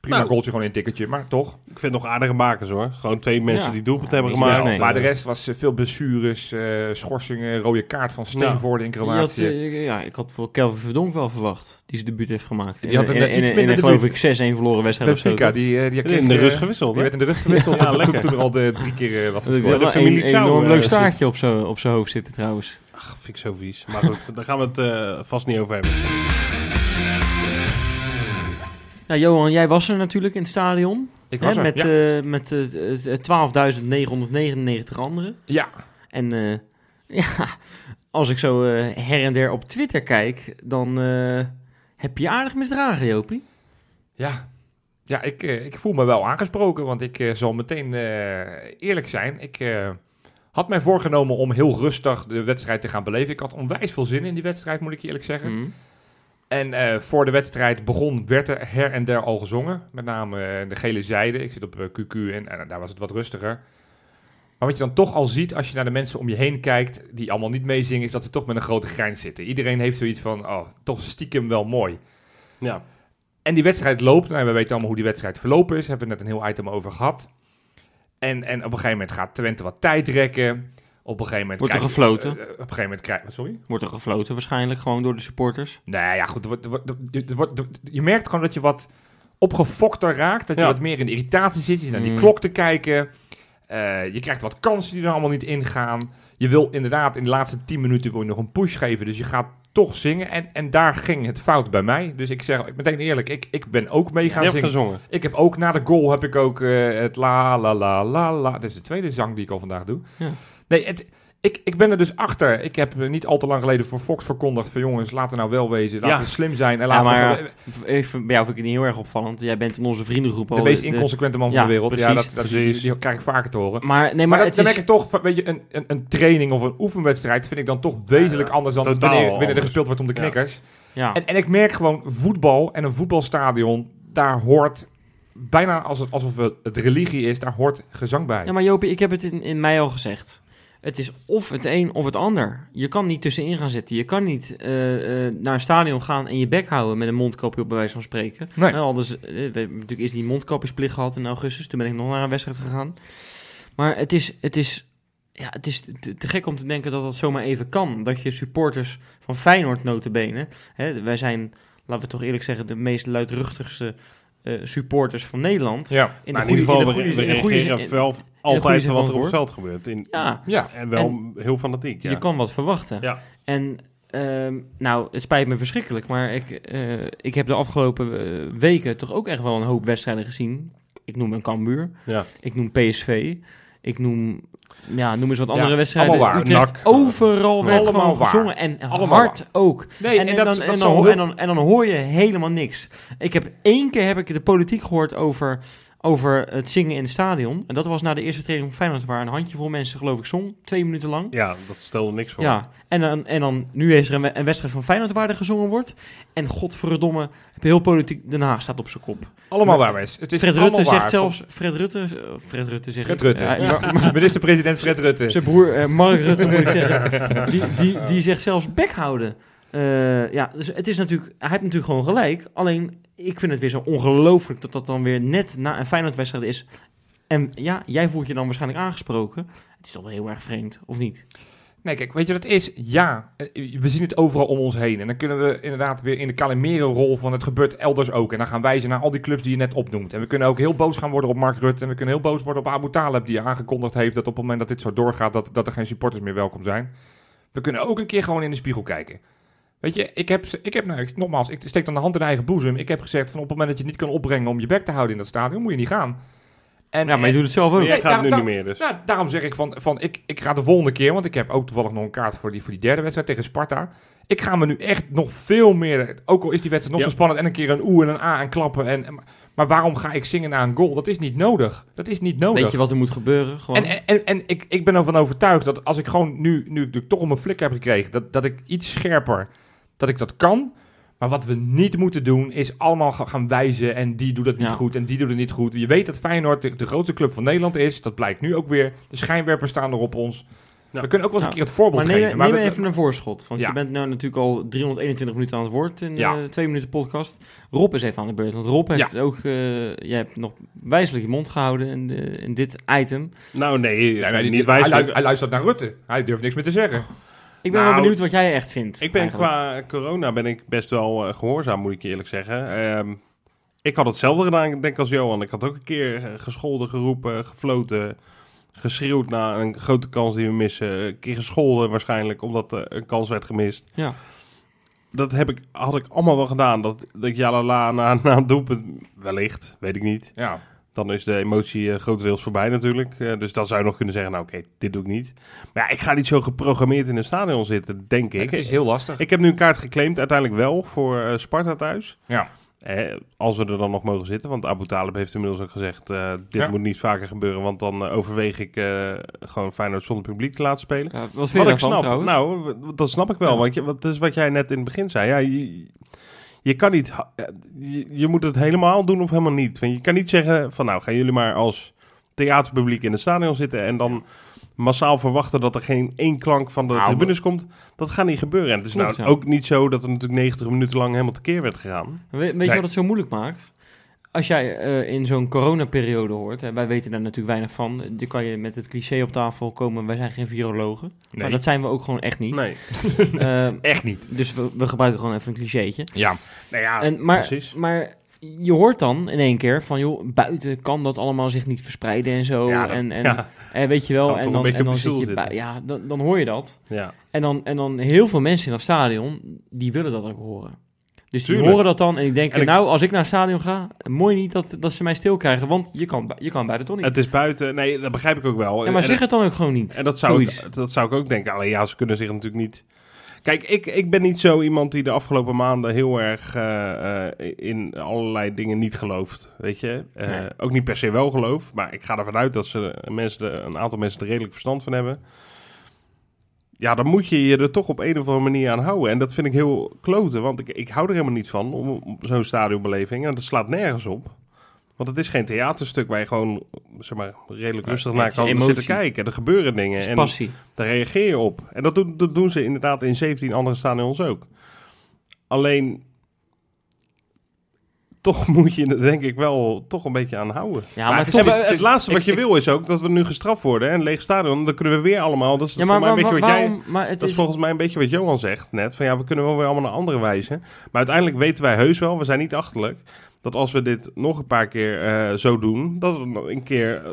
Prima Nou. goaltje, gewoon een tikkertje, maar toch. Ik vind het nog aardige makers hoor. Gewoon twee mensen Ja. die doelpunt Ja, hebben gemaakt. Maar de rest was eh, veel blessures, eh, schorsingen, rode kaart van Steenvoorde in Je had, Kroatië. eh, ja, ik had wel Kelvin Verdonk wel verwacht. Die zijn debuut heeft gemaakt. Die had in, geloof debuut. ik 6-1 verloren wedstrijd of zo. Benfica, die, eh, die kreeg, In de rust gewisseld Die werd in de rust gewisseld. *laughs* Ja, toen, toen, lekker. toen er al de drie keer eh, was de een, enorm leuk staartje op zijn op zijn hoofd zitten trouwens. Ach, vind ik zo vies. Maar goed, *laughs* daar gaan we het eh, vast niet over hebben. Nou, Johan, jij was er natuurlijk in het stadion. Ik Hè, was er, met ja. eh, met eh, eh, 12.999 anderen. ja. En eh, *laughs* ja, als ik zo eh, her en der op Twitter kijk, dan eh, heb je aardig misdragen, Jopie. Ja, ja ik, eh, ik voel me wel aangesproken, want ik eh, zal meteen eh, eerlijk zijn. Ik eh, had mij voorgenomen om heel rustig de wedstrijd te gaan beleven. Ik had onwijs veel zin in die wedstrijd, moet ik je eerlijk zeggen. Mm. En eh, voor de wedstrijd begon, werd er her en der al gezongen. Met name eh, de gele zijde. Ik zit op QQ en eh, daar was het wat rustiger. Maar wat je dan toch al ziet als je naar de mensen om je heen kijkt, die allemaal niet meezingen, is dat ze toch met een grote grijns zitten. Iedereen heeft zoiets van, oh, toch stiekem wel mooi. Ja. En die wedstrijd loopt. Nou, we weten allemaal hoe die wedstrijd verlopen is. Hebben we net een heel item over gehad. En, en op een gegeven moment gaat Twente wat tijd rekken. Op een gegeven moment... Wordt er krijg- gefloten? eh, op een gegeven moment krijg Sorry? Wordt er gefloten waarschijnlijk, gewoon door de supporters. Nou ja, goed. er wordt- er wordt- wordt- je merkt gewoon dat je wat opgefokter raakt. Dat je Ja. wat meer in de irritatie zit. Je zit naar die Mm. klok te kijken. Eh, je krijgt wat kansen die er allemaal niet ingaan. Je wil inderdaad in de laatste 10 minuten wil je nog een push geven. Dus je gaat toch zingen. En, en daar ging het fout bij mij. Dus ik zeg meteen eerlijk, ik, ik ben ook mee gaan zingen. gezongen. Ik heb ook na de goal heb ik ook eh, het la la la la la. Dat is de tweede zang die ik al vandaag doe. Ja. Nee, het, ik, ik ben er dus achter. Ik heb eh, niet al te lang geleden voor Fox verkondigd van jongens, laten we nou wel wezen. Laten Ja. we slim zijn. En Ja, laten maar we even, bij jou vind ik het niet heel erg opvallend. Jij bent in onze vriendengroep al... de meest inconsequente man van ja, de wereld. Ja, precies, dat, dat, die, die krijg ik vaker te horen. Maar, nee, Maar, maar, dat, het dan is... merk ik toch, weet je, een, een, een training of een oefenwedstrijd vind ik dan toch wezenlijk Ja, anders dan wanneer, wanneer er gespeeld wordt om de Ja. knikkers. Ja. En, en ik merk gewoon voetbal en een voetbalstadion, daar hoort bijna als het, alsof het, het religie is, daar hoort gezang bij. Ja, maar Jopie, ik heb het in, in mei al gezegd. Het is of het een of het ander. Je kan niet tussenin gaan zitten. Je kan niet eh, eh, naar een stadion gaan en je bek houden met een mondkapje op bij wijze van spreken. Nee. Nou, hadden ze- eh, we hebben natuurlijk eerst die mondkapjesplicht gehad in augustus. Toen ben ik nog naar een wedstrijd gegaan. Maar het is, het is, ja, het is te, te gek om te denken dat dat zomaar even kan. Dat je supporters van Feyenoord notenbenen... Hè, wij zijn, laten we toch eerlijk zeggen, de meest luidruchtigste supporters van Nederland. Ja, In de in goede, ieder geval, in de we in reageren wel goede altijd wat van er op het veld gebeurt. In, Ja, ja. En wel heel fanatiek, ja. Je kan wat verwachten. Ja. En ehm, nou, het spijt me verschrikkelijk, maar ik, eh, ik heb de afgelopen eh, weken toch ook echt wel een hoop wedstrijden gezien. Ik noem een Cambuur, Ja. ik noem PSV, ik noem, ja, noem eens wat andere Ja, wedstrijden. allemaal waar. Utrecht, overal werd Allemaal gewoon waar. gezongen en Allemaal hard ook. Nee, en, en, dat, dan, en, dan, en dan hoor je helemaal niks. Ik heb één keer heb ik de politiek gehoord over, over het zingen in het stadion. En dat was na de eerste training van Feyenoord, waar een handjevol mensen, geloof ik, zong. Twee minuten lang. Ja, dat stelde niks voor. Ja, en dan, en dan nu is er een, we- een wedstrijd van Feyenoord waar er gezongen wordt. En godverdomme, heel politiek Den Haag staat op zijn kop. Allemaal waar, mensen. Het is Fred Rutte waar. zegt zelfs, Fred Rutte, eh, Fred Rutte zegt Fred Rutte. Ja, Minister-president Fred Rutte. zijn broer eh, Mark Rutte moet ik zeggen, die, die, die zegt zelfs bek houden. Eh, ja, dus het is natuurlijk, hij heeft natuurlijk gewoon gelijk. Alleen, ik vind het weer zo ongelooflijk dat dat dan weer net na een Feyenoord-wedstrijd is. En ja, jij voelt je dan waarschijnlijk aangesproken. Het is toch wel heel erg vreemd, of niet? Nee, kijk, weet je wat het is? Ja, eh, we zien het overal om ons heen. En dan kunnen we inderdaad weer in de Calimero-rol van het gebeurt elders ook. En dan gaan wijzen naar al die clubs die je net opnoemt. En we kunnen ook heel boos gaan worden op Mark Rutte. En we kunnen heel boos worden op Abu Talib, die aangekondigd heeft dat op het moment dat dit zo doorgaat, dat, dat er geen supporters meer welkom zijn. We kunnen ook een keer gewoon in de spiegel kijken. Weet je, ik heb, ik heb nou, ik- nogmaals, ik steek dan de hand in eigen boezem. Ik heb gezegd van op het moment dat je het niet kan opbrengen om je bek te houden in dat stadion, moet je niet gaan. En, Ja, maar je doet het zelf ook. Jij gaat daar- nu niet meer dus. nou, daarom zeg ik van, van ik, ik ga de volgende keer, want ik heb ook toevallig nog een kaart voor die, voor die derde wedstrijd tegen Sparta. Ik ga me nu echt nog veel meer, ook al is die wedstrijd nog Ja. zo spannend en een keer een oe en een a en klappen. En, en- maar waarom ga ik zingen na een goal? Dat is niet nodig. Dat is niet nodig. Weet je wat er moet gebeuren? Gewoon. En, en, en, en ik, ik ben ervan overtuigd dat als ik gewoon nu, nu ik toch op mijn flik heb gekregen, dat, dat ik iets scherper, dat ik dat kan. Maar wat we niet moeten doen, is allemaal ga- gaan wijzen en die doet het niet Ja. goed en die doet het niet goed. Je weet dat Feyenoord de, de grootste club van Nederland is. Dat blijkt nu ook weer. De schijnwerpers staan er op ons. Ja. We kunnen ook wel eens Ja. een keer het voorbeeld maar neem, geven. neem we- even een voorschot. Want Ja. je bent nu natuurlijk al 321 minuten aan het woord in Ja. de twee minuten podcast. Rob is even aan de beurt. Want Rob heeft ook... eh jij hebt nog wijselijk je mond gehouden in, de, in dit item. Nou nee, Nee, nee, niet hij, wijselijk. hij luistert naar Rutte. Hij durft niks meer te zeggen. Ik ben Nou, wel benieuwd wat jij echt vindt. Ik ben eigenlijk. qua corona ben ik best wel eh, gehoorzaam, moet ik je eerlijk zeggen. Ehm, ik had hetzelfde gedaan, denk ik, als Johan. Ik had ook een keer eh, gescholden, geroepen, gefloten, geschreeuwd na een grote kans die we missen. Een keer gescholden waarschijnlijk, omdat eh, een kans werd gemist. Ja. Dat heb ik, had ik allemaal wel gedaan. Dat, dat jalala na, na een doelpunt, wellicht, weet ik niet. Ja. Dan is de emotie eh, grotendeels voorbij natuurlijk. Eh, dus dan zou je nog kunnen zeggen, nou oké, dit doe ik niet. Maar ja, ik ga niet zo geprogrammeerd in een stadion zitten, denk ik. Het is heel lastig. Ik heb nu een kaart geclaimd, uiteindelijk wel, voor eh, Sparta thuis. Ja. Eh, als we er dan nog mogen zitten. Want Abu Talib heeft inmiddels ook gezegd, dit Ja. moet niet vaker gebeuren. Want dan overweeg ik eh, gewoon Feyenoord zonder publiek te laten spelen. Ja, wat vind je daarvan snap, trouwens? nou, dat snap ik wel. Ja. Want je, wat, dat is wat jij net in het begin zei. Ja, je, je kan niet, eh, je, je moet het helemaal doen of helemaal niet. Want je kan niet zeggen van nou, gaan jullie maar als theaterpubliek in het stadion zitten en dan massaal verwachten dat er geen één klank van de Nou, tribunes komt. Dat gaat niet gebeuren. En het is nou ook niet zo dat er natuurlijk 90 minuten lang helemaal tekeer werd gegaan. We- weet je Nee. wat het zo moeilijk maakt? Als jij eh, in zo'n coronaperiode hoort, hè, wij weten daar natuurlijk weinig van. Dan kan je met het cliché op tafel komen, wij zijn geen virologen. Maar dat zijn we ook gewoon echt niet. Nee. *laughs* Eh, Echt niet. dus we, we gebruiken gewoon even een clichétje. Ja. Nou ja, En, maar, precies. maar je hoort dan in één keer van, joh, buiten kan dat allemaal zich niet verspreiden en zo. Ja, dat- en en ja, eh, weet je wel, en dan, en dan je zit stoel je bij, zitten. ja, dan, dan hoor je dat. ja. En dan, en dan heel veel mensen in dat stadion, die willen dat ook horen. Dus die horen dat dan en ik- nou, als ik naar het stadion ga, mooi niet dat, dat ze mij stil krijgen, want je kan, je kan buiten toch niet. Het is buiten. Nee, dat begrijp ik ook wel. ja, maar En- zeg het dan ook gewoon niet. En dat zou, Zoiets. ik, dat zou ik ook denken. Alleen ja, ze kunnen zich natuurlijk niet... Kijk, ik, ik ben niet zo iemand die de afgelopen maanden heel erg eh, eh, in allerlei dingen niet gelooft. Weet je? Eh, Nee. Ook niet per se wel geloof. Maar ik ga ervan uit dat ze mensen een aantal mensen er redelijk verstand van hebben. Ja, dan moet je je er toch op een of andere manier aan houden. En dat vind ik heel kloten. Want ik, ik hou er helemaal niet van, om, zo'n stadionbeleving. En dat slaat nergens op. Want het is geen theaterstuk waar je gewoon zeg maar, redelijk rustig naar kan emotie. zitten kijken. Er gebeuren dingen. En daar reageer je op. En dat doen, dat doen ze inderdaad in 17 andere stadions ook. Alleen, toch *laughs* moet je er denk ik wel toch een beetje aan houden. Ja, maar het toch is- En we- het het is- laatste wat ik- je ik- wil is ook dat we nu gestraft worden. En een leeg stadion, dan kunnen we weer allemaal... Dat is, Ja, maar, voor mij maar, een beetje maar wat jij... waarom? Dat is is, volgens mij een beetje wat Johan zegt net. Van ja, we kunnen wel weer allemaal naar andere wijzen. Maar uiteindelijk weten wij heus wel, we zijn niet achterlijk... dat als we dit nog een paar keer eh, zo doen... dat we nog een keer eh,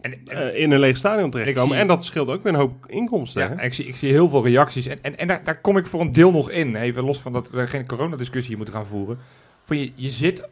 En, en- eh, in een leeg stadion terechtkomen. zie- En dat scheelt ook weer een hoop inkomsten. Ja, ik zie, ik zie heel veel reacties. En, en, en daar, daar kom ik voor een deel nog in. Even los van dat we geen coronadiscussie hier moeten gaan voeren. Van je, je zit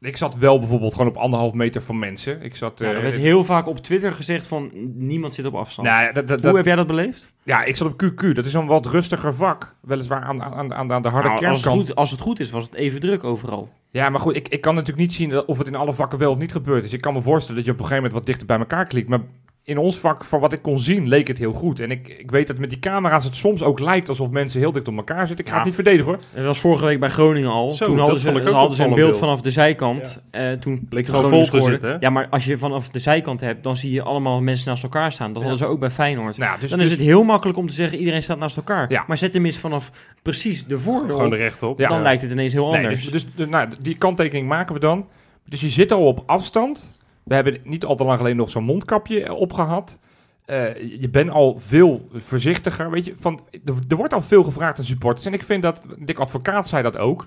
ik zat wel bijvoorbeeld gewoon op anderhalf meter van mensen. Ik zat... Ja, eh, er werd heel vaak op Twitter gezegd van niemand zit op afstand. nou ja, dat, dat, Hoe dat- heb jij dat beleefd? ja, ik zat op QQ. Dat is een wat rustiger vak. Weliswaar aan, aan, aan, aan de harde Nou, als, het kernkant. goed, als het goed is, was het even druk overal. Ja, maar goed, ik, ik kan natuurlijk niet zien of het in alle vakken wel of niet gebeurd is. Ik kan me voorstellen dat je op een gegeven moment wat dichter bij elkaar klikt. Maar in ons vak, van wat ik kon zien, leek het heel goed. En ik, ik weet dat met die camera's het soms ook lijkt alsof mensen heel dicht op elkaar zitten. Ik ga Ja. het niet verdedigen hoor. Het was vorige week bij Groningen al. Zo, toen dat hadden ze, vond ik ook hadden ze een beeld beeld. vanaf de zijkant. eh, toen Bleek toen gewoon Groningen vol te zitten? Ja, maar als je vanaf de zijkant hebt, dan zie je allemaal mensen naast elkaar staan. Dat Ja. hadden ze ook bij Feyenoord. Nou, ja, dus, dan dus- is het heel makkelijk om te zeggen, iedereen staat naast elkaar. Ja. Maar zet hem eens vanaf precies de voordeur Gewoon op, rechtop. Ja. dan lijkt het ineens heel Nee, anders. dus, dus, dus, nou, die kanttekening maken we dan. Dus je zit al op afstand. We hebben niet al te lang geleden nog zo'n mondkapje eh, opgehad. Eh, je bent al veel voorzichtiger. Weet je, van, er, er wordt al veel gevraagd aan supporters. En ik vind dat, Dick Advocaat zei dat ook.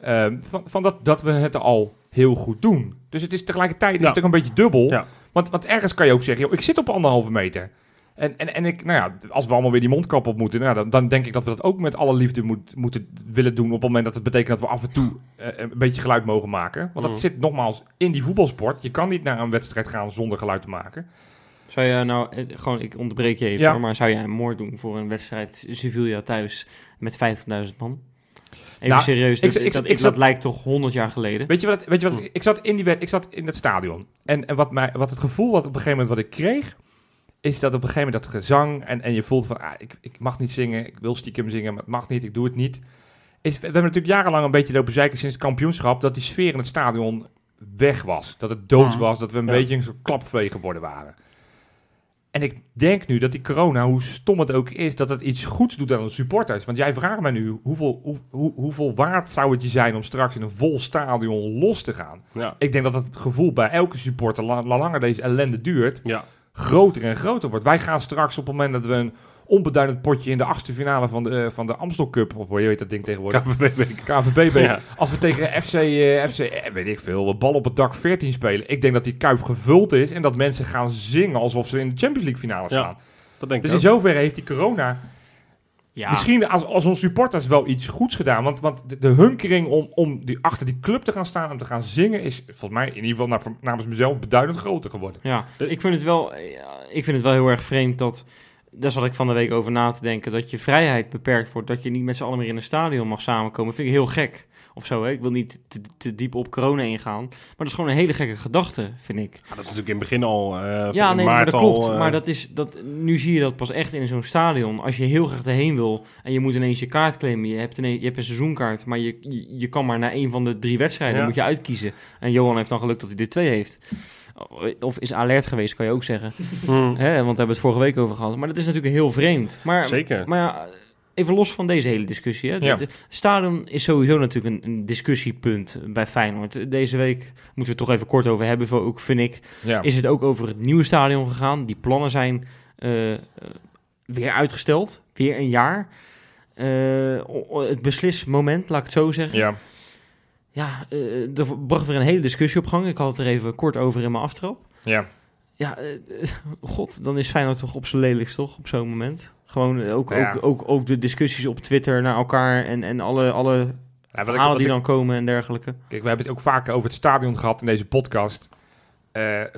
eh, van, van dat, dat we het al heel goed doen. Dus het is tegelijkertijd is het ook een beetje dubbel. Ja. Want, want ergens kan je ook zeggen, joh, ik zit op anderhalve meter. En, en, en ik, nou ja, als we allemaal weer die mondkap op moeten, nou, dan, dan denk ik dat we dat ook met alle liefde moet, moeten willen doen. Op het moment dat het betekent dat we af en toe eh, een beetje geluid mogen maken. Want dat Mhm. zit nogmaals in die voetbalsport. Je kan niet naar een wedstrijd gaan zonder geluid te maken. Zou je nou, eh, gewoon, ik onderbreek je even, Ja. maar zou jij een moord doen voor een wedstrijd Sevilla thuis met 50.000 man? Even Nou, serieus, ik- dat, ik- dat, ik dat zat- lijkt toch 100 jaar geleden? Weet je wat? Weet je wat Hm. ik, zat in die, ik zat in het stadion. En, en wat, mij, wat het gevoel wat op een gegeven moment wat ik kreeg, is dat op een gegeven moment dat gezang en, en je voelt van, ah, ik, ik mag niet zingen, ik wil stiekem zingen, maar het mag niet, ik doe het niet. Is, we hebben natuurlijk jarenlang een beetje lopen zeiken sinds het kampioenschap dat die sfeer in het stadion weg was. Dat het doods was, dat we een Ja. beetje een soort klapvee geworden waren. En ik denk nu dat die corona, hoe stom het ook is, dat het iets goeds doet aan de supporters. Want jij vraagt mij nu, hoeveel, hoe, hoe, hoeveel waard zou het je zijn om straks in een vol stadion los te gaan? Ja. Ik denk dat het gevoel bij elke supporter, la, la langer deze ellende duurt, Ja. Groter en groter wordt. Wij gaan straks op het moment dat we een onbeduidend potje in de achtste finale van de, eh, van de Amstel Cup, of hoe je weet dat ding tegenwoordig, *laughs* KVB. KVB, Ja. als we tegen FC, eh, FC eh, weet ik veel, bal op het dak 14 spelen. Ik denk dat die kuip gevuld is en dat mensen gaan zingen alsof ze in de Champions League finale Ja. staan. Dat denk Dus ik in ook. zoverre heeft die corona Ja, misschien als, als onze supporters wel iets goeds gedaan. Want, want de, de hunkering om, om die, achter die club te gaan staan en te gaan zingen is volgens mij in ieder geval naar, namens mezelf beduidend groter geworden. Ja, Eh, ik vind het wel, ja, ik vind het wel heel erg vreemd dat, daar zat ik van de week over na te denken, dat je vrijheid beperkt wordt, dat je niet met z'n allen meer in een stadion mag samenkomen. vind ik heel gek. Of zo, hè? ik wil niet te, te diep op corona ingaan. Maar dat is gewoon een hele gekke gedachte, vind ik. Ja, dat is natuurlijk in het begin al. eh, Ja, nee, maar dat klopt. al, eh, maar dat is, dat, nu zie je dat pas echt in zo'n stadion. Als je heel graag erheen wil en je moet ineens je kaart claimen. Je hebt, ineens, je hebt een seizoenkaart, maar je, je, je kan maar naar een van de drie wedstrijden. Ja. moet je uitkiezen. En Johan heeft dan geluk dat hij er twee heeft. Of is alert geweest, kan je ook zeggen. Hmm. Want daar hebben we het vorige week over gehad. Maar dat is natuurlijk heel vreemd. Maar, Zeker. maar ja, even los van deze hele discussie. Hè. Ja. Stadion is sowieso natuurlijk een, een discussiepunt bij Feyenoord. Deze week moeten we het toch even kort over hebben. voor- Ook vind ik Ja. is het ook over het nieuwe stadion gegaan. Die plannen zijn eh, weer uitgesteld. Weer een jaar. O- het beslismoment, laat ik het zo zeggen. ja. Ja, eh, er bracht weer een hele discussie op gang. Ik had het er even kort over in mijn aftrap. Ja. Ja, *laughs* god, dan is Feyenoord toch op zijn lelijkst, toch? Op zo'n moment. Gewoon eh, ook, Ja. ook, ook, ook de discussies op Twitter naar elkaar en, en alle, alle Ja, wat ik- verhalen die ik- dan komen en dergelijke. Kijk, we hebben het ook vaker over het stadion gehad in deze podcast. Eh, eh,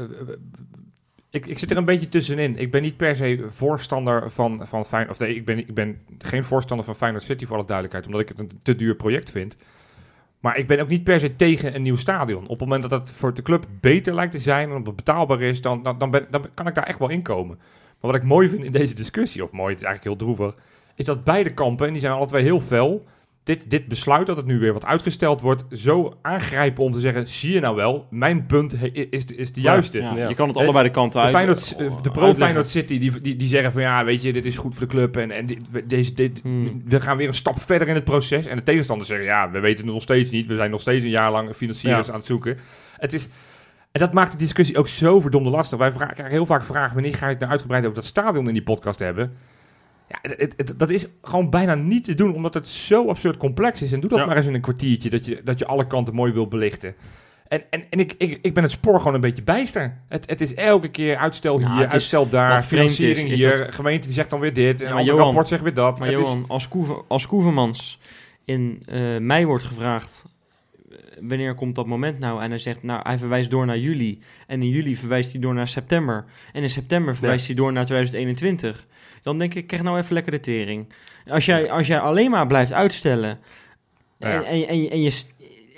ik, ik zit er een beetje tussenin. Ik ben niet per se voorstander van, van Feyenoord. Of nee, ik ben, ik ben geen voorstander van Feyenoord City voor alle duidelijkheid. Omdat ik het een te duur project vind. Maar ik ben ook niet per se tegen een nieuw stadion. Op het moment dat het voor de club beter lijkt te zijn en dat het betaalbaar is, dan, dan, dan, ben, dan kan ik daar echt wel in komen. Maar wat ik mooi vind in deze discussie, of mooi, het is eigenlijk heel droevig, is dat beide kampen, en die zijn alle twee heel fel, dit, dit besluit dat het nu weer wat uitgesteld wordt, zo aangrijpen om te zeggen, zie je nou wel, mijn punt he- is, de- is de juiste. Ja, Ja. Je kan het Eh, allebei de kanten De, uit. Feyenoord, eh, eh, de pro uitleggen. Feyenoord City, die, die, die zeggen van ja, weet je, dit is goed voor de club en, en dit, we- deze, dit, Hmm. we gaan weer een stap verder in het proces. En de tegenstanders zeggen ja, we weten het nog steeds niet. We zijn nog steeds een jaar lang financiers Ja. aan het zoeken. Het is, en dat maakt de discussie ook zo verdomde lastig. Wij vragen, krijgen heel vaak vragen, wanneer ga je het nou uitgebreid over dat stadion in die podcast hebben? Ja, het, het- dat is gewoon bijna niet te doen, omdat het zo absurd complex is. En doe dat Ja. maar eens in een kwartiertje, dat je, dat je alle kanten mooi wil belichten. En, en, en ik, ik, ik ben het spoor gewoon een beetje bijster. Het, het is elke keer uitstel hier, is- uitstel daar, is, financiering is hier, dat- gemeente die zegt dan weer dit, en Ja, een rapport zegt weer dat. Maar Het is- Johan, als, Koever, als Koevermans in eh, mei wordt gevraagd wanneer komt dat moment nou? En hij zegt, nou, hij verwijst door naar juli. En in juli verwijst hij door naar september. En in september verwijst hij door naar 2021. Dan denk ik, krijg nou even lekker de tering. Als jij, als jij alleen maar blijft uitstellen... Ja. En, en, en, en je...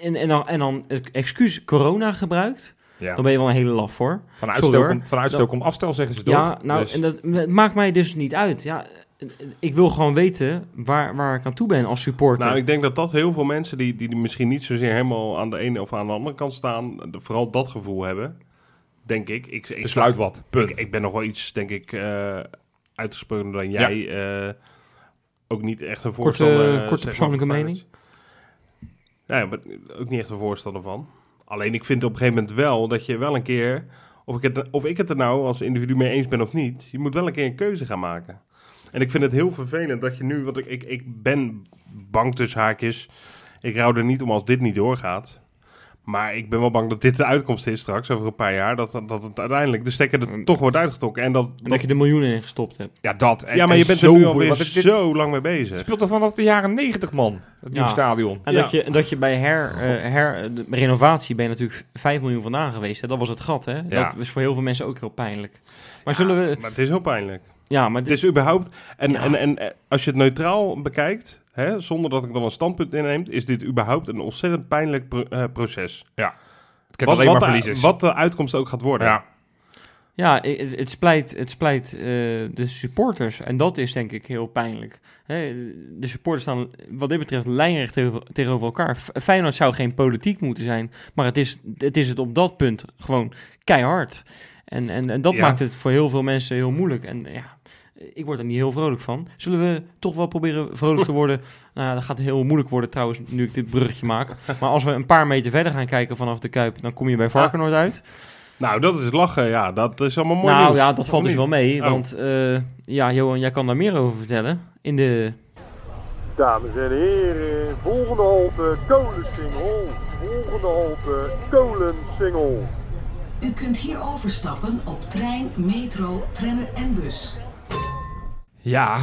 En, en, dan, en dan het excuus corona gebruikt, Ja. dan ben je wel een hele laf voor. Van uitstel, hoor. om, van uitstel om afstel zeggen ze toch? Ja, nou, Dus- en dat, maakt mij dus niet uit. Ja, ik wil gewoon weten waar, waar ik aan toe ben als supporter. Nou, ik denk dat dat heel veel mensen die, die misschien niet zozeer helemaal aan de ene of aan de andere kant staan, vooral dat gevoel hebben. Denk ik. Ik, ik, besluit wat. Punt. ik, ik ben nog wel iets, denk ik, eh uitgesproken dan jij. eh, ook niet echt een Korte- voorstander. eh, korte maar, persoonlijke mening? Ja, maar ook niet echt een voorstander van. Alleen ik vind op een gegeven moment wel dat je wel een keer, of ik, het, of ik het er nou als individu mee eens ben of niet, je moet wel een keer een keuze gaan maken. En ik vind het heel vervelend dat je nu, want ik, ik, ik ben bang tussen haakjes, ik rouw er niet om als dit niet doorgaat. Maar ik ben wel bang dat dit de uitkomst is straks, over een paar jaar, dat, dat het uiteindelijk de stekker er toch wordt uitgetrokken. En dat, En dat dat- je er miljoenen in gestopt hebt. Ja, dat. En, ja, maar en je bent er zo nu alweer zo lang mee bezig. speelt er vanaf de jaren 90, man. Het nieuwe Ja. stadion. En Ja. dat, je, dat je bij her, eh, her, de renovatie ben je natuurlijk 5 miljoen vandaan geweest. Hè? Dat was het gat, hè? Dat is voor heel veel mensen ook heel pijnlijk. Maar zullen we... Maar het is heel pijnlijk. Ja, maar Het dit, is überhaupt. En, Ja. en, en eh, als je het neutraal bekijkt, hè, zonder dat ik dan een standpunt inneem, is dit überhaupt een ontzettend pijnlijk pro- eh, proces. Ik heb alleen wat, maar de, verliezers. wat de uitkomst ook gaat worden. Ja. ja, het, het splijt, het splijt eh, de supporters. En dat is denk ik heel pijnlijk. Hè, de supporters staan wat dit betreft lijnrecht tegen- tegenover elkaar. F- Feyenoord zou geen politiek moeten zijn. Maar het is het, is het op dat punt gewoon keihard. En, en, en dat Ja. maakt het voor heel veel mensen heel moeilijk. En ja, ik word er niet heel vrolijk van. Zullen we toch wel proberen vrolijk te worden? *laughs* Nou, ja, dat gaat heel moeilijk worden trouwens, nu ik dit bruggetje maak. Maar als we een paar meter verder gaan kijken vanaf de Kuip, dan kom je bij Varkenoord uit. Nou, dat is lachen. Ja, dat is allemaal mooi. nou nieuws. ja, dat valt dus niet? wel mee. Oh. Want eh, ja, Johan, jij kan daar meer over vertellen. In de... Dames en heren, volgende halte Kolensingel. Volgende halte Kolensingel. U kunt hier overstappen op trein, metro, tram en bus. Ja.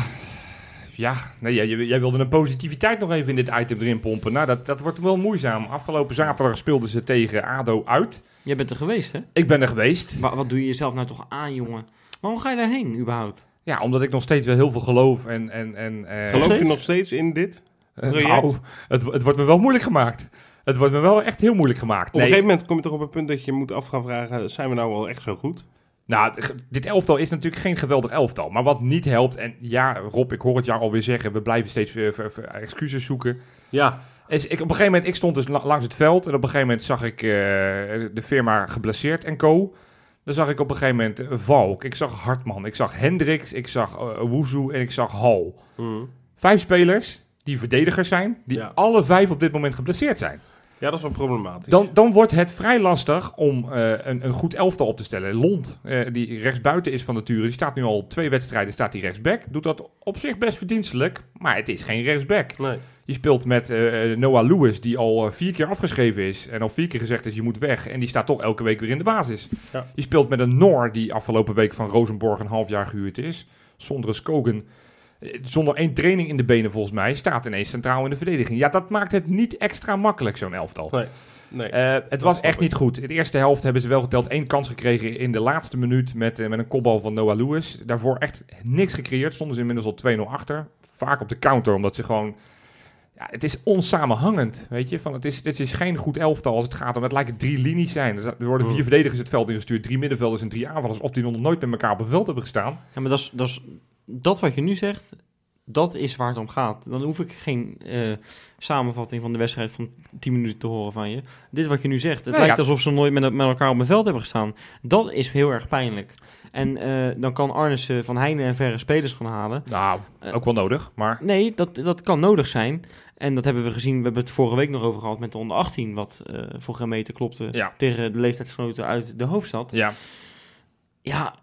Ja, nee, jij, jij wilde een positiviteit nog even in dit item erin pompen. Nou, dat, dat wordt wel moeizaam. Afgelopen zaterdag speelden ze tegen ADO uit. Jij bent er geweest, hè? Ik ben er geweest. Wa- wat doe je jezelf nou toch aan, jongen? Waarom ga je daarheen, überhaupt? Ja, omdat ik nog steeds wel heel veel geloof en... en, en eh, Geloof je nog steeds in dit? project? nou, het, het wordt me wel moeilijk gemaakt. Het wordt me wel echt heel moeilijk gemaakt. Op een Nee, gegeven moment kom je toch op een punt dat je moet af gaan vragen: zijn we nou wel echt zo goed? Nou, dit elftal is natuurlijk geen geweldig elftal. Maar wat niet helpt, en ja, Rob, ik hoor het jou alweer zeggen, we blijven steeds eh, excuses zoeken. Ja, Is, ik, op een gegeven moment, ik stond dus la- langs het veld en op een gegeven moment zag ik eh, de firma geblesseerd en co. Dan zag ik op een gegeven moment eh, Valk, ik zag Hartman, ik zag Hendricks, ik zag uh, Woezoe en ik zag Hal. Mm. Vijf spelers die verdedigers zijn, die Ja. alle vijf op dit moment geblesseerd zijn. Ja, dat is wel problematisch. Dan, dan wordt het vrij lastig om eh, een, een goed elftal op te stellen. Lond, eh, die rechtsbuiten is van nature, die staat nu al twee wedstrijden, staat die rechtsback. Doet dat op zich best verdienstelijk, maar het is geen rechtsback. Nee. Je speelt met eh, Noah Lewis, die al vier keer afgeschreven is. En al vier keer gezegd is, je moet weg. En die staat toch elke week weer in de basis. Ja. Je speelt met een Noor, die afgelopen week van Rosenborg een half jaar gehuurd is. Zonder Skogen. Zonder één training in de benen volgens mij. Staat ineens centraal in de verdediging. Ja, dat maakt het niet extra makkelijk, zo'n elftal. Nee. Nee. Eh, het was echt ik. niet goed. In de eerste helft hebben ze wel geteld één kans gekregen in de laatste minuut met, eh, met een kopbal van Noah Lewis. Daarvoor echt niks gecreëerd. Stonden ze inmiddels al 2-0 achter. Vaak op de counter, omdat ze gewoon... Ja, het is onsamenhangend, weet je. Van, het, is, het is geen goed elftal als het gaat om... Het lijken drie linies zijn. Er worden vier Mm. verdedigers het veld ingestuurd, drie middenvelders en drie aanvallers. Of die nog nooit met elkaar op een veld hebben gestaan. Ja, maar dat is, dat is dat wat je nu zegt, dat is waar het om gaat. Dan hoef ik geen eh, samenvatting van de wedstrijd van 10 minuten te horen van je. Dit wat je nu zegt, het Nee, lijkt ja. alsof ze nooit met, met elkaar op een veld hebben gestaan. Dat is heel erg pijnlijk. En eh, dan kan Arnissen van Heine en verre spelers gaan halen. Nou, Eh. ook wel nodig, maar... Nee, dat, dat kan nodig zijn. En dat hebben we gezien, we hebben het vorige week nog over gehad met de onder 18, wat voor geen meter klopte Ja. tegen de leeftijdsgenoten uit de hoofdstad. Ja, Ja,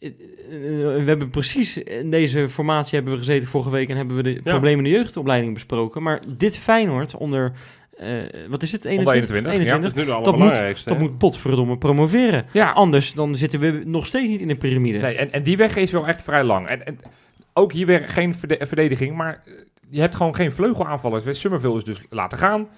we hebben precies in deze formatie hebben we gezeten vorige week en hebben we de problemen in de jeugdopleiding besproken. Maar dit Feyenoord onder, eh, wat is het, 21? 21, dat moet, dat potverdomme promoveren. ja Anders dan zitten we nog steeds niet in de piramide. Nee, en, en die weg is wel echt vrij lang. En, en ook hier weer geen verde- verdediging, maar eh, je hebt gewoon geen vleugelaanvallers. Summerville is dus laten gaan.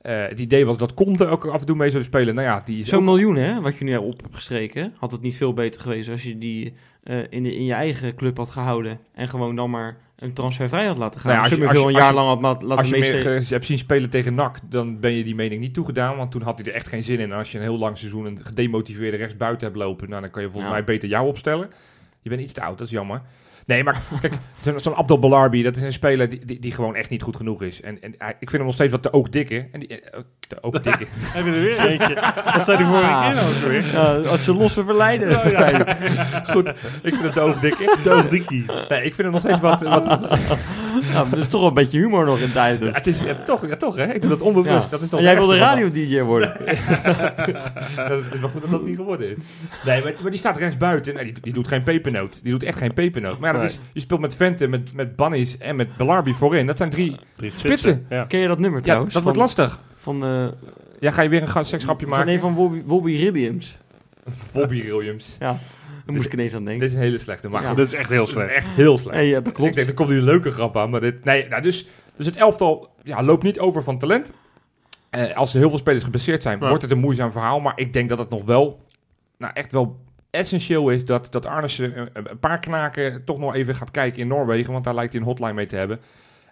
Eh, het idee was dat Conte ook af en toe mee zou spelen. Nou ja, die Zo'n ook- miljoen, hè, wat je nu op hebt gestreken, had het niet veel beter geweest als je die eh, in, de, in je eigen club had gehouden en gewoon dan maar een transfervrij had laten gaan. Nou ja, als als je een jaar lang had laten Als je meer hebt zien spelen tegen NAC, dan ben je die mening niet toegedaan. Want toen had hij er echt geen zin in. En als je een heel lang seizoen een gedemotiveerde rechtsbuiten hebt lopen, nou, dan kan je volgens Ja. mij beter jou opstellen. Je bent iets te oud, dat is jammer. Nee, maar *laughs* kijk, zo'n Abdel Balarbi, dat is een speler die, die, die gewoon echt niet goed genoeg is. En, en hij- ik vind hem nog steeds wat te oogdikke. En die, eh, te oogdikke. Heb *laughs* je er weer eentje? Dat zei die vorige keer nou ook weer. Had ze losse verleiden. Goed, ik vind hem te oogdikke. Doogdikkie. *laughs* Nee, ik vind hem nog steeds wat... wat Ja, maar dat is toch wel een beetje humor nog in tijd. ja, het is ja, toch, ja, toch, hè? Ik doe dat onbewust. Ja. Dat is toch En jij het wilde radio-dj worden. Dat is maar goed dat dat niet geworden is. Nee, maar, maar die staat rechts buiten. Nee, die, die doet geen pepernoot. Die doet echt geen pepernoot. Maar is, je speelt met Vente, met, met Bunnies en met Belarbi voorin. Dat zijn drie... Drie Spitsen. Ja. Ken je dat nummer Ja, trouwens? dat wordt lastig. Van, eh Ja, ga je weer een seksgrapje van maken? een van Bobby, Bobby Williams. *laughs* Bobby Williams. Ja, daar moest ik ineens aan denken. Dit is een hele slechte. Maar Ja. Dat is echt heel slecht. echt heel slecht. Nee, ja, dat Ik denk, er komt nu een leuke grap aan. Maar dit, nee, nou, dus, dus het elftal ja, loopt niet over van talent. Eh, als er heel veel spelers geblesseerd zijn, Ja. wordt het een moeizaam verhaal. Maar ik denk dat het nog wel, nou echt wel essentieel is dat, dat Arnissen een, paar knaken toch nog even gaat kijken in Noorwegen. Want daar lijkt hij een hotline mee te hebben.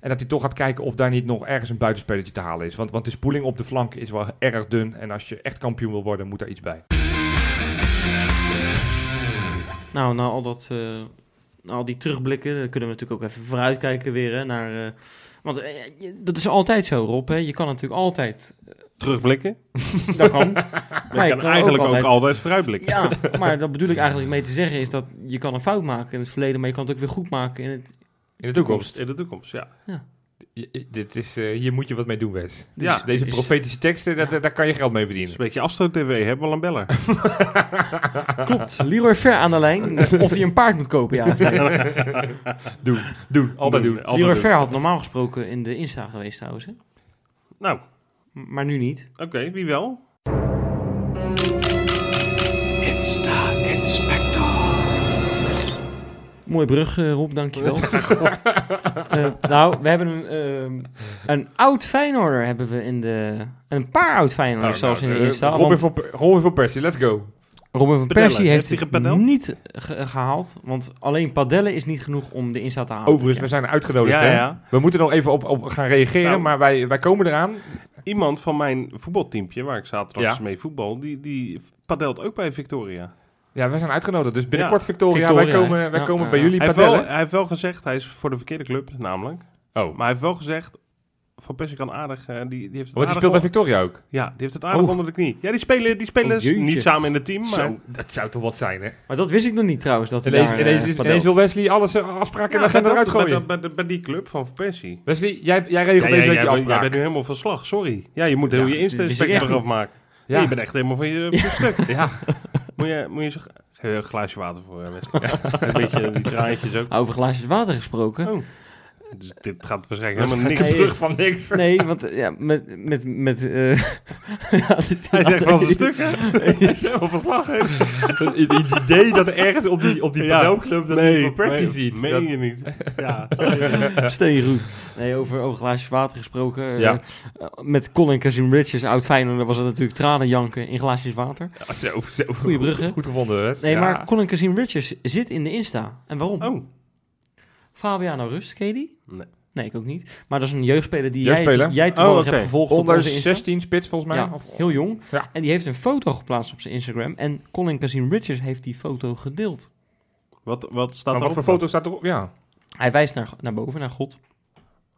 En dat hij toch gaat kijken of daar niet nog ergens een buitenspelertje te halen is. Want, want de spoeling op de flank is wel erg dun. En als je echt kampioen wil worden, moet daar iets bij. Nou, nou al dat, eh, al die terugblikken, kunnen we natuurlijk ook even vooruitkijken weer hè, naar. eh, want eh, dat is altijd zo, Rob. Hè? Je kan natuurlijk altijd. Terugblikken. *laughs* Dat kan. Maar je je kan eigenlijk ook altijd- altijd vooruitblikken. Ja, *laughs* maar dat bedoel ik eigenlijk mee te zeggen is dat je kan een fout maken in het verleden, maar je kan het ook weer goed maken in het. In de toekomst. In de toekomst, ja. Je- dit is, eh, hier moet je wat mee doen, Wes. Ja, Deze profetische teksten, daar, daar kan je geld mee verdienen. een beetje Astro TV. Hebben we al een beller? *laughs* Klopt. Leroy Ver aan de lijn. Of hij een paard moet kopen, ja. Doen, doen, altijd doen. Altijd Leroy doen. Ver had normaal gesproken in de Insta geweest trouwens. Hè? Nou, Maar nu niet. oké. wie wel? Mooie brug, eh, Rob, dankjewel. *laughs* Eh, nou, we hebben een, ehm, een oud Feyenoorder hebben we in de... Een paar oud Feyenoorders zelfs in de eh, Insta. Robin want van, Per- Robin van Persie, let's go. Robin van. Persie Heeft het gepadeld? niet ge- gehaald. Want alleen padellen is niet genoeg om de Insta te halen. Overigens, we zijn uitgenodigd. Ja, hè? ja. We moeten nog even op, op gaan reageren, Nou. maar wij, wij komen eraan. Iemand van mijn voetbalteampje, waar ik zaterdag Ja. mee voetbal, die, die padelt ook bij Victoria. Ja, wij zijn uitgenodigd. Dus binnenkort, Ja, Victoria, Victoria, wij komen, wij ja, komen ja, bij ja. jullie Hij heeft, wel, padellen. hij heeft wel gezegd, hij is voor de verkeerde club namelijk. Oh, Maar hij heeft wel gezegd, Van Persie kan aardig, eh, die, die heeft het want die speelt bij Victoria ook. Ja, die heeft het aardig Oh. onder de knie. Ja, die spelen, die spelen Oh, niet samen in het team, maar... Zo, dat zou toch wat zijn, hè? Maar dat wist ik nog niet trouwens. Dat hij Ineens, daar, ineens, eh, is, padelt. ineens wil Wesley alles afspraken Ja, de agenda bij, eruit gooien. bij, bij, bij die club van Van Persie. Wesley, jij, jij regelt Ja, deze ja, week je jij, bent- jij afspraak. bent nu helemaal van slag, sorry. Ja, je moet heel Ja, je echt eraf maken. Ja. Je bent echt helemaal van je, stuk. ja. Moet je, moet je een glaasje water voor, eh, Wesley. Een beetje die traantjes ook. Over glaasjes water gesproken. Dus dit gaat waarschijnlijk helemaal niks. Nee. brug van niks. Nee, want ja, met... met, met eh, *laughs* ja, het is Hij zegt wel een stuk, hè? Hij is helemaal verslag. Het idee dat er ergens op die, op die Ja. dat hij Van Persie meen- ziet. Meen Dat- je niet. Ja. *laughs* Steen goed. Nee, over, over glaasjes water gesproken. eh, Ja. eh, met Colin Kazim Richards, oud Feyenoord, was het natuurlijk tranen janken in glaasjes water. Ja, zo, zo. Goeie brug, hè? Goed, goed gevonden, hè? Nee, Ja. maar Colin Kazim Richards zit in de Insta. En waarom? Oh. Fabiano Rust, ken je die? Nee. Nee, ik ook niet. Maar dat is een jeugdspeler die Jeugdspeler? jij, jij Oh, hebt gevolgd op onze Insta. 16 spits, volgens mij. Ja, Of- heel jong. Ja. En die heeft een foto geplaatst op zijn Instagram. En Colin Kazim Richards heeft die foto gedeeld. Wat, wat staat er wat voor foto staat erop? Ja. Hij wijst naar, naar boven, naar God.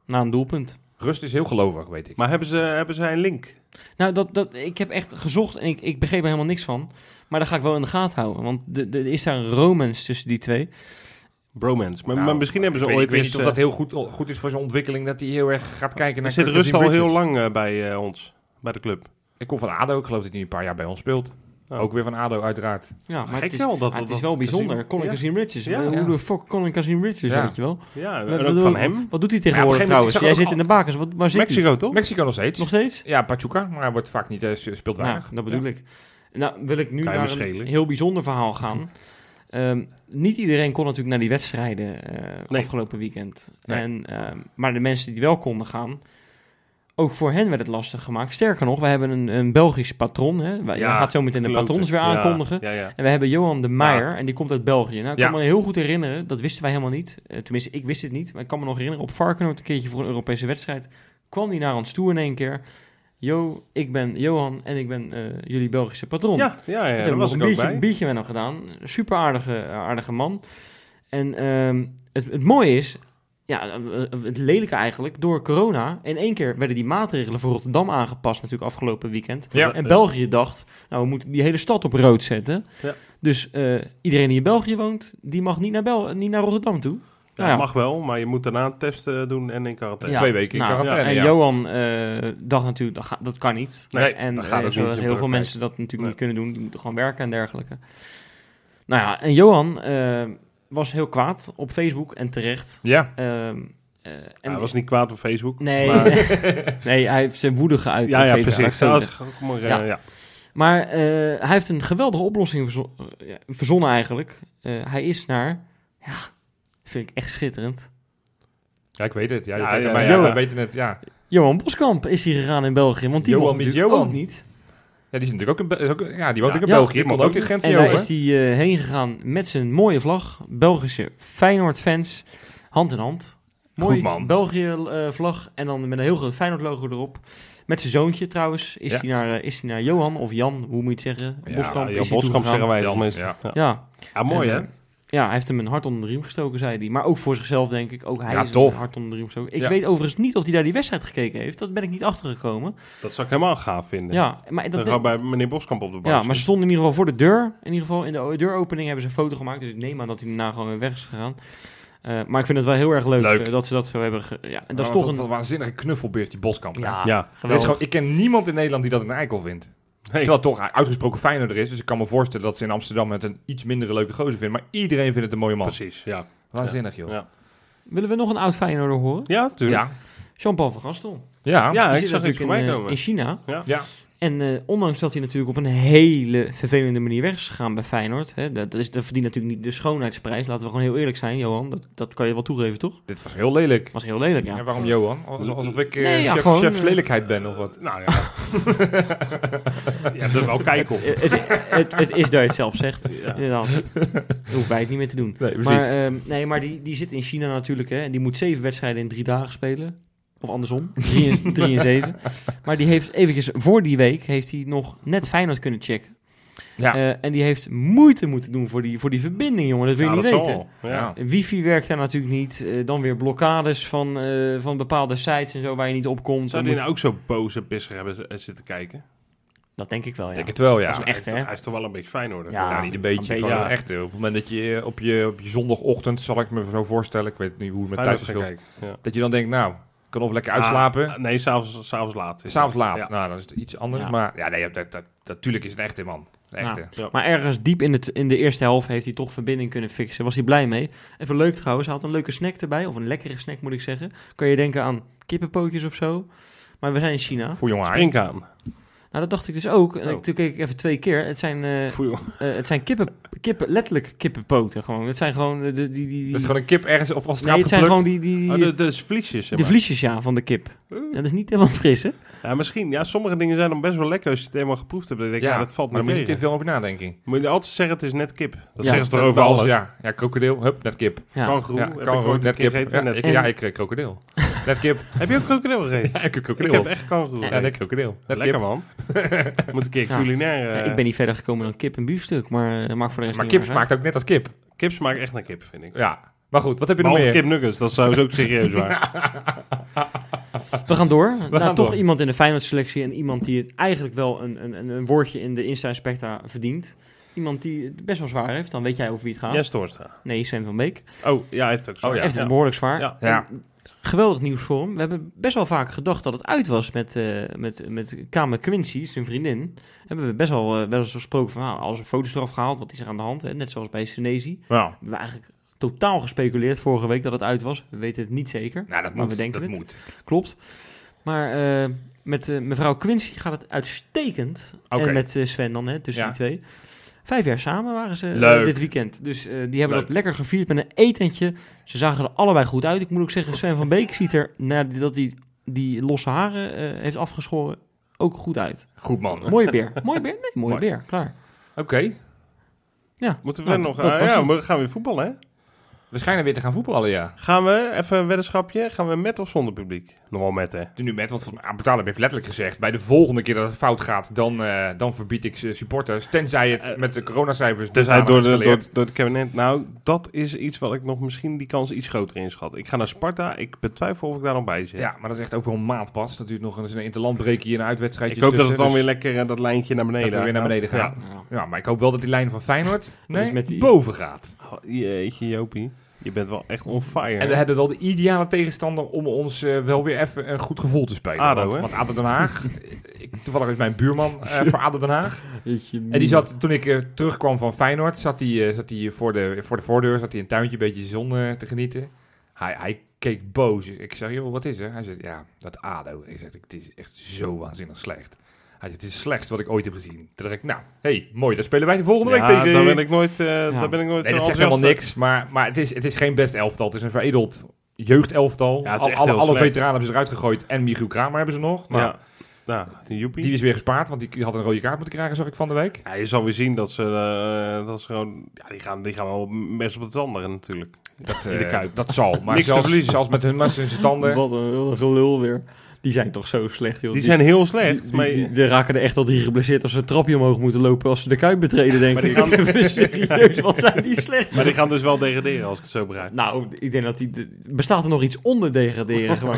Naar een doelpunt. Rust is heel gelovig, weet ik. Maar hebben ze, hebben ze een link? Nou, dat, dat, ik heb echt gezocht en ik, ik begreep er helemaal niks van. Maar dat ga ik wel in de gaten houden. Want de- de- er is daar een romance tussen die twee. Bromance. Maar, Nou, maar misschien hebben ze ik weet, ooit ik weet eens... niet of dat eh, heel goed, goed is voor zijn ontwikkeling, dat hij heel erg gaat kijken naar er zit Rust al heel Richards. lang eh, bij eh, ons. Bij de club. Ik kom van ADO, ik geloof dat hij een paar jaar bij ons speelt. Oh. Ook weer van ADO, uiteraard. Ja, maar Gek het is, wel dat- maar het dat- is wel dat bijzonder. Kazim- Colin ja. Kazim Richards. Ja, Hoe de fuck Colin Kazim Richards, Ja. weet je wel? Ja, Wat- en ook wat- van hem. Wat doet hij tegenwoordig trouwens? Jij zit in de bakens. Wat, waar zit hij? Mexico, toch? Mexico nog steeds. Nog steeds? Ja, Pachuca, maar hij wordt vaak niet, speelt Nou, weinig. dat bedoel ik. Nou, wil ik nu naar een heel bijzonder verhaal gaan. *laughs* Ehm, niet iedereen kon natuurlijk naar die wedstrijden eh, Nee. afgelopen weekend. Nee. En, ehm, maar de mensen die wel konden gaan, ook voor hen werd het lastig gemaakt. Sterker nog, we hebben een, een Belgisch patron. Hè. Wij- Jij gaat zo meteen de patrons weer Ja, aankondigen. Ja, ja. En we hebben Johan de Meijer, en die komt uit België. Nou, ik kan Ja. me heel goed herinneren, dat wisten wij helemaal niet. Eh, tenminste, ik wist het niet. Maar ik kan me nog herinneren, op Varkenoord een keertje voor een Europese wedstrijd... kwam die naar ons toe in één keer. Yo, ik ben Johan en ik ben eh, jullie Belgische patron. Ja, ja, ja, Toen daar was nog een biertje, bij. biertje met hem gedaan. Super aardige, aardige man. En ehm, het, het mooie is, ja, eh, het lelijke eigenlijk, door corona... in één keer werden die maatregelen voor Rotterdam aangepast natuurlijk afgelopen weekend. Ja. En België dacht, nou, we moeten die hele stad op rood zetten. Ja. Dus eh, iedereen die in België woont, die mag niet naar, Bel niet naar Rotterdam toe. Ja, Nou ja. mag wel, maar je moet daarna een test eh, doen en in quarantaine. Twee weken in nou, quarantaine, En ja. Johan eh, dacht natuurlijk, dat, ga- dat kan niet. Nee, en dat gaat eh, zoals heel veel mensen dat natuurlijk Nee. niet kunnen doen. Die moeten gewoon werken en dergelijke. Nou ja, en Johan eh, was heel kwaad op Facebook en terecht. Ja, Ehm, eh, en Ja, hij was niet kwaad op Facebook. Nee, Maar- *laughs* nee, hij heeft zijn woede geuit Ja, op ja, Facebook. precies. Ja, eh, Ja. ja. Maar eh, hij heeft een geweldige oplossing verzo- ja, verzonnen eigenlijk. Eh, hij is naar, ja, vind ik echt schitterend. ja, ik weet het. Ja, Ja, ja, mij, ja. we weten het. Ja. Johan Boskamp is hier gegaan in België, want die Johan mocht natuurlijk Johan. ook niet. ja, die is natuurlijk ook in, ook, ja, die woont Ja. ook in Ja, België. kon ook de grens En daar over. is hij eh, heen gegaan met zijn mooie vlag. Belgische Feyenoord-fans, hand in hand. Mooi Goed, man. België-vlag en dan met een heel groot Feyenoord-logo erop. Met zijn zoontje trouwens is Ja. hij naar, eh, is hij naar Johan of Jan, hoe moet je het zeggen? Ja, Boskamp Ja, is hij Boskamp zeggen wij dan meestal. ja. Ja. Ja, Ja, mooi En, hè? Ja, hij heeft hem een hart onder de riem gestoken, zei hij. Maar ook voor zichzelf, denk ik. Ook hij Ja, is tof. een hart onder de riem gestoken. Ik Ja. weet overigens niet of hij daar die wedstrijd gekeken heeft. Dat ben ik niet achtergekomen. Dat zou ik helemaal gaaf vinden. Ja, maar, Dan dat, gaan we bij meneer Boskamp op de bank ja, maar ze stonden in ieder geval voor de deur. In ieder geval in de deuropening hebben ze een foto gemaakt. Dus ik neem aan dat hij daarna gewoon weer weg is gegaan. Eh, maar ik vind het wel heel erg leuk, Leuk. eh, dat ze dat zo hebben. ge- ja, en dat is toch een... waanzinnige knuffelbeest, die Boskamp. Ja, Ja, is geweldig. gewoon, ik ken niemand in Nederland die dat een eikel vindt. Hey, Terwijl het toch uitgesproken Feyenoorder is. Dus ik kan me voorstellen dat ze in Amsterdam het een iets mindere leuke gozer vinden. Maar iedereen vindt het een mooie man. precies. Ja, Waanzinnig, joh. Ja. Willen we nog een oud Feyenoorder horen? ja tuurlijk. Ja. Jean-Paul van Gastel. Ja. Ja, Die ik zag natuurlijk voorbij in, eh, komen. in China. Ja. En eh, ondanks dat hij natuurlijk op een hele vervelende manier weg is gegaan bij Feyenoord. Hè, dat, is, dat verdient natuurlijk niet de schoonheidsprijs. Laten we gewoon heel eerlijk zijn, Johan. Dat, dat kan je wel toegeven, toch? Dit was heel lelijk. Was heel lelijk, ja. Ja, waarom Johan? Alsof, alsof ik eh, Nee, ja, chef, gewoon, chefs eh, lelijkheid ben of wat? Nou ja. *laughs* ja, dat wel kijken op. Het, het, het is dat je het zelf zegt. Ja. Inderdaad. Dan hoeven wij het niet meer te doen. Nee, precies. Maar, ehm, nee, maar die, die zit in China natuurlijk. Hè, en die moet zeven wedstrijden in drie dagen spelen. Of andersom. Drie en, *laughs* drie en zeven. Maar die heeft eventjes voor die week... heeft hij nog net Feyenoord kunnen checken. ja. Eh, en die heeft moeite moeten doen voor die, voor die verbinding, jongen. Dat wil je Ja, niet weten. Ja. Ja. Wifi werkt daar natuurlijk niet. Eh, dan weer blokkades van, eh, van bepaalde sites en zo waar je niet op komt. Zou die moet- nou ook zo boze pisser hebben zitten kijken? Dat denk ik wel, Ik ja. denk het wel, ja. Dat is echt, hij, is, hè? hij is toch wel een beetje fijn hoor. Ja. Ja, niet een beetje. een beetje. echt. Op het moment dat je op je, op je zondagochtend, zal ik me zo voorstellen, ik weet niet hoe het met tijd. Ja. dat je dan denkt, nou, kan of lekker uitslapen. Ah, nee, s'avonds s'avonds laat. is S'avonds laat. Ja. Nou, dan is het iets anders. Ja. Maar ja, nee, dat, dat, dat, natuurlijk is het een echte man. Echte. Ja. Maar ergens diep in, het, in de eerste helft heeft hij toch verbinding kunnen fixen. Was hij blij mee. Even leuk trouwens, hij had een leuke snack erbij. Of een lekkere snack moet ik zeggen. Kan je denken aan kippenpootjes of zo. Maar we zijn in China. Voor jongen. Springkaan. Nou, dat dacht ik dus ook. En Oh. ik, toen keek ik even twee keer. Het zijn, eh, eh, het zijn kippen, kippen, letterlijk kippenpoten gewoon. Het zijn gewoon eh, de, die, die, die, Dat is gewoon een kip ergens op als Nee, het zijn gewoon die, die, Oh, de, de vliesjes. zeg de vliesjes ja, van de kip. Ja, dat is niet helemaal fris, hè? Ja, misschien. Ja, sommige dingen zijn dan best wel lekker als je het helemaal geproefd hebt. Dan denk ik, ja, dat valt maar me daar moet je te veel over nadenken. Moet je altijd zeggen, het is net kip. Dat Ja. zeggen ze toch Over alles. Ja, ja krokodil, hup, net kip. Ja. Kangoeroe. Ja, ik ooit net een keer kip. gegeten. Ja, Net ik, kip. ja, ik eh, krokodil. *laughs* Net kip. Heb je ook krokodil gegeten? Ja, ik heb ik krokodil. heb echt Ja, net krokodil. Net Lekker kip. man. *laughs* Moet een keer Ja. culinair... Ja, eh, ik ben niet verder gekomen dan kip en biefstuk, maar uh, maakt voor de rest Maar niet kip smaakt ook net als kip. Kip smaakt echt naar kip, vind ik. Ja. Maar goed, wat heb je nog Behalve meer? kip nuggets, dat zou ook serieus waar. uit. *laughs* We gaan door. nou, gaan toch door. iemand in de Feyenoord selectie en iemand die het eigenlijk wel een, een, een, een woordje in de Insta Specta verdient. Iemand die het best wel zwaar heeft, dan weet jij over wie het gaat. Toornstra. Nee, Sven van Beek. Oh, ja, hij heeft ook zo. Oh, ja. Heeft het behoorlijk zwaar. Ja. Ja. En Geweldig nieuws voor hem. We hebben best wel vaak gedacht dat het uit was met, eh met, met Kamer Quincy, zijn vriendin. Hebben we best wel, eh, wel eens gesproken van, nou, als er foto's eraf gehaald, wat is er aan de hand? Hè? Net zoals bij Senezi. We hebben eigenlijk totaal gespeculeerd vorige week dat het uit was. We weten het niet zeker. nou dat Maar moet. we denken dat het. moet. Klopt. Maar eh, met mevrouw Quincy gaat het uitstekend. En met Sven dan, hè, tussen Ja. die twee. Vijf jaar samen waren ze eh, Leuk. dit weekend. Dus eh, die hebben Leuk. dat lekker gevierd met een etentje. Ze zagen er allebei goed uit. Ik moet ook zeggen, Sven van Beek ziet er, nadat hij die losse haren eh, heeft afgeschoren, ook goed uit. Goed man. Oké. Mooie beer. mooie beer? Nee, mooie Mooi. beer. Klaar. Moeten we Nou, nog... dat ah, ja, we gaan weer voetballen, hè? We schijnen weer te gaan voetballen, ja. Gaan we, even een weddenschapje, gaan we met of zonder publiek? Nog wel met, hè? Nu met, want volgens mij Betalen heeft letterlijk gezegd... bij de volgende keer dat het fout gaat, dan, eh, dan verbied ik eh, supporters. Tenzij het Eh, met de coronacijfers... Tenzij door, de, door, het kabinet. Nou, dat is iets wat ik nog misschien die kans iets groter inschat. Ik ga naar Sparta. Ik betwijfel of ik daar nog bij zit. Ja, maar dat is echt over een maand pas. Dat duurt nog eens een interlandbreekje en een uitwedstrijdje. ik hoop dat het dan weer dus- lekker dat lijntje naar beneden Dat we weer naar beneden gaat. gaan. Ja, maar ik hoop wel dat die lijn van Feyenoord nee, is met die- boven gaat. Ja. Oh, jeetje, Jopie. Je bent wel echt on fire. En we hebben wel de ideale tegenstander om ons eh, wel weer even een goed gevoel te spelen. ADO, want, hè? want ADO Den Haag... *laughs* ik, toevallig is mijn buurman eh, *laughs* voor ADO Den Haag. En die zat, toen ik eh, terugkwam van Feyenoord, zat hij, eh, zat hij voor, de, voor de voordeur, zat hij een tuintje een beetje zon te genieten. Hij, hij keek boos. Ik zeg, joh, wat is er? Hij zegt, ja, dat ADO. Ik zeg, het is echt zo waanzinnig slecht. Hij zegt, het is het slechtste wat ik ooit heb gezien. Toen dacht ik, nou, hey, mooi, dan spelen wij de volgende ja, week tegen... daar ben ik nooit, eh daar ben ik nooit Nee, zo dat zegt helemaal niks, maar, maar het, is, het is geen best elftal. Het is een veredeld jeugdelftal. Ja, het is Al- echt alle heel alle slecht. veteranen hebben ze eruit gegooid en Michiel Kramer hebben ze nog. Nou, Ja, nou, die is weer gespaard, want die had een rode kaart moeten krijgen, zag ik van de week. Ja, je zal weer zien dat ze, eh, dat ze gewoon... Ja, die gaan, die gaan wel best op het andere natuurlijk. Dat, In de eh, Kuip. dat zal. Maar Niks te zelfs, verliezen. zelfs met hun mes in zijn tanden. Wat een, wat een gelul weer. Die zijn toch zo slecht, joh. Die zijn heel slecht. Die, maar, die, die- die raken er echt al drie geblesseerd als ze het trapje omhoog moeten lopen als ze de kuip betreden, denk Maar die ik. gaan- *laughs* Even serieus, wat zijn die slecht. maar die gaan dus wel degraderen als ik het zo begrijp. Nou, ik denk dat die... de- Bestaat er nog iets onder degraderen *laughs* gewoon?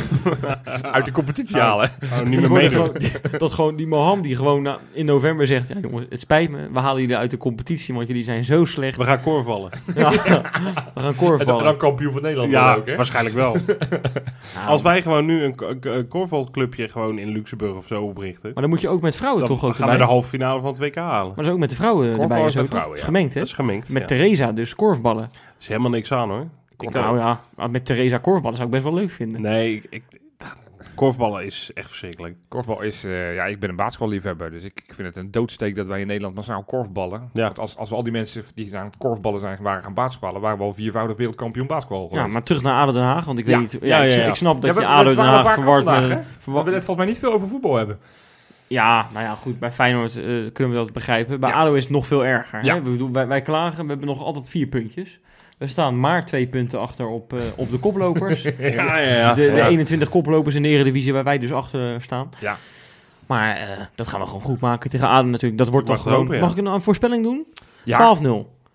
Uit de competitie halen. Oh, niet meer worden meedoen. gewoon- die- dat gewoon die Moham die gewoon na- in november zegt... Ja jongens, het spijt me, we halen jullie uit de competitie, want jullie zijn zo slecht. We gaan korfballen. *laughs* Ja, we gaan En dan, korfballen. dan kampioen van Nederland Ja, ook, hè? waarschijnlijk wel. Nou, Als wij gewoon nu een, een korfbalclubje gewoon in Luxemburg of zo oprichten... Maar dan moet je ook met vrouwen dan toch ook gaan we erbij. de halve finale van het WK halen. Maar dat is ook met de vrouwen Korfbal erbij. is vrouwen, ja. gemengd, hè? Dat is gemengd. Met ja. Theresa dus korfballen. Er is helemaal niks aan hoor. Ik, nou ja, maar met Theresa korfballen zou ik best wel leuk vinden. Nee, ik, ik- korfballen is echt verschrikkelijk. Korfbal is... eh, ja, ik ben een basketballiefhebber, dus ik, ik vind het een doodsteek dat wij in Nederland massaal korfballen. Ja. Want als, als we al die mensen die aan het korfballen zijn, waren gaan basketballen, waren we al viervoudig wereldkampioen basketbal geweest. Ja, maar terug naar ADO Den Haag, want ik Ja. weet niet... Ja, Ja, ik, ja, ja. ik snap dat Ja, je ADO Den Haag verward met... vandaag, We willen het volgens mij niet veel over voetbal hebben. Ja, nou ja, goed. Bij Feyenoord eh, kunnen we dat begrijpen. Bij Ja. ADO is het nog veel erger. Ja. Hè? We bedoel, wij, wij klagen, we hebben nog altijd vier puntjes. We staan maar twee punten achter op, eh, op de koplopers. de, *laughs* Ja, ja, ja. de Ja. 21 koplopers in de Eredivisie waar wij dus achter staan. Ja. Maar eh, dat gaan we gewoon goed maken tegen ADO natuurlijk. Dat wordt Mag toch gewoon... Mag ik een, een voorspelling doen? Ja. 12-0.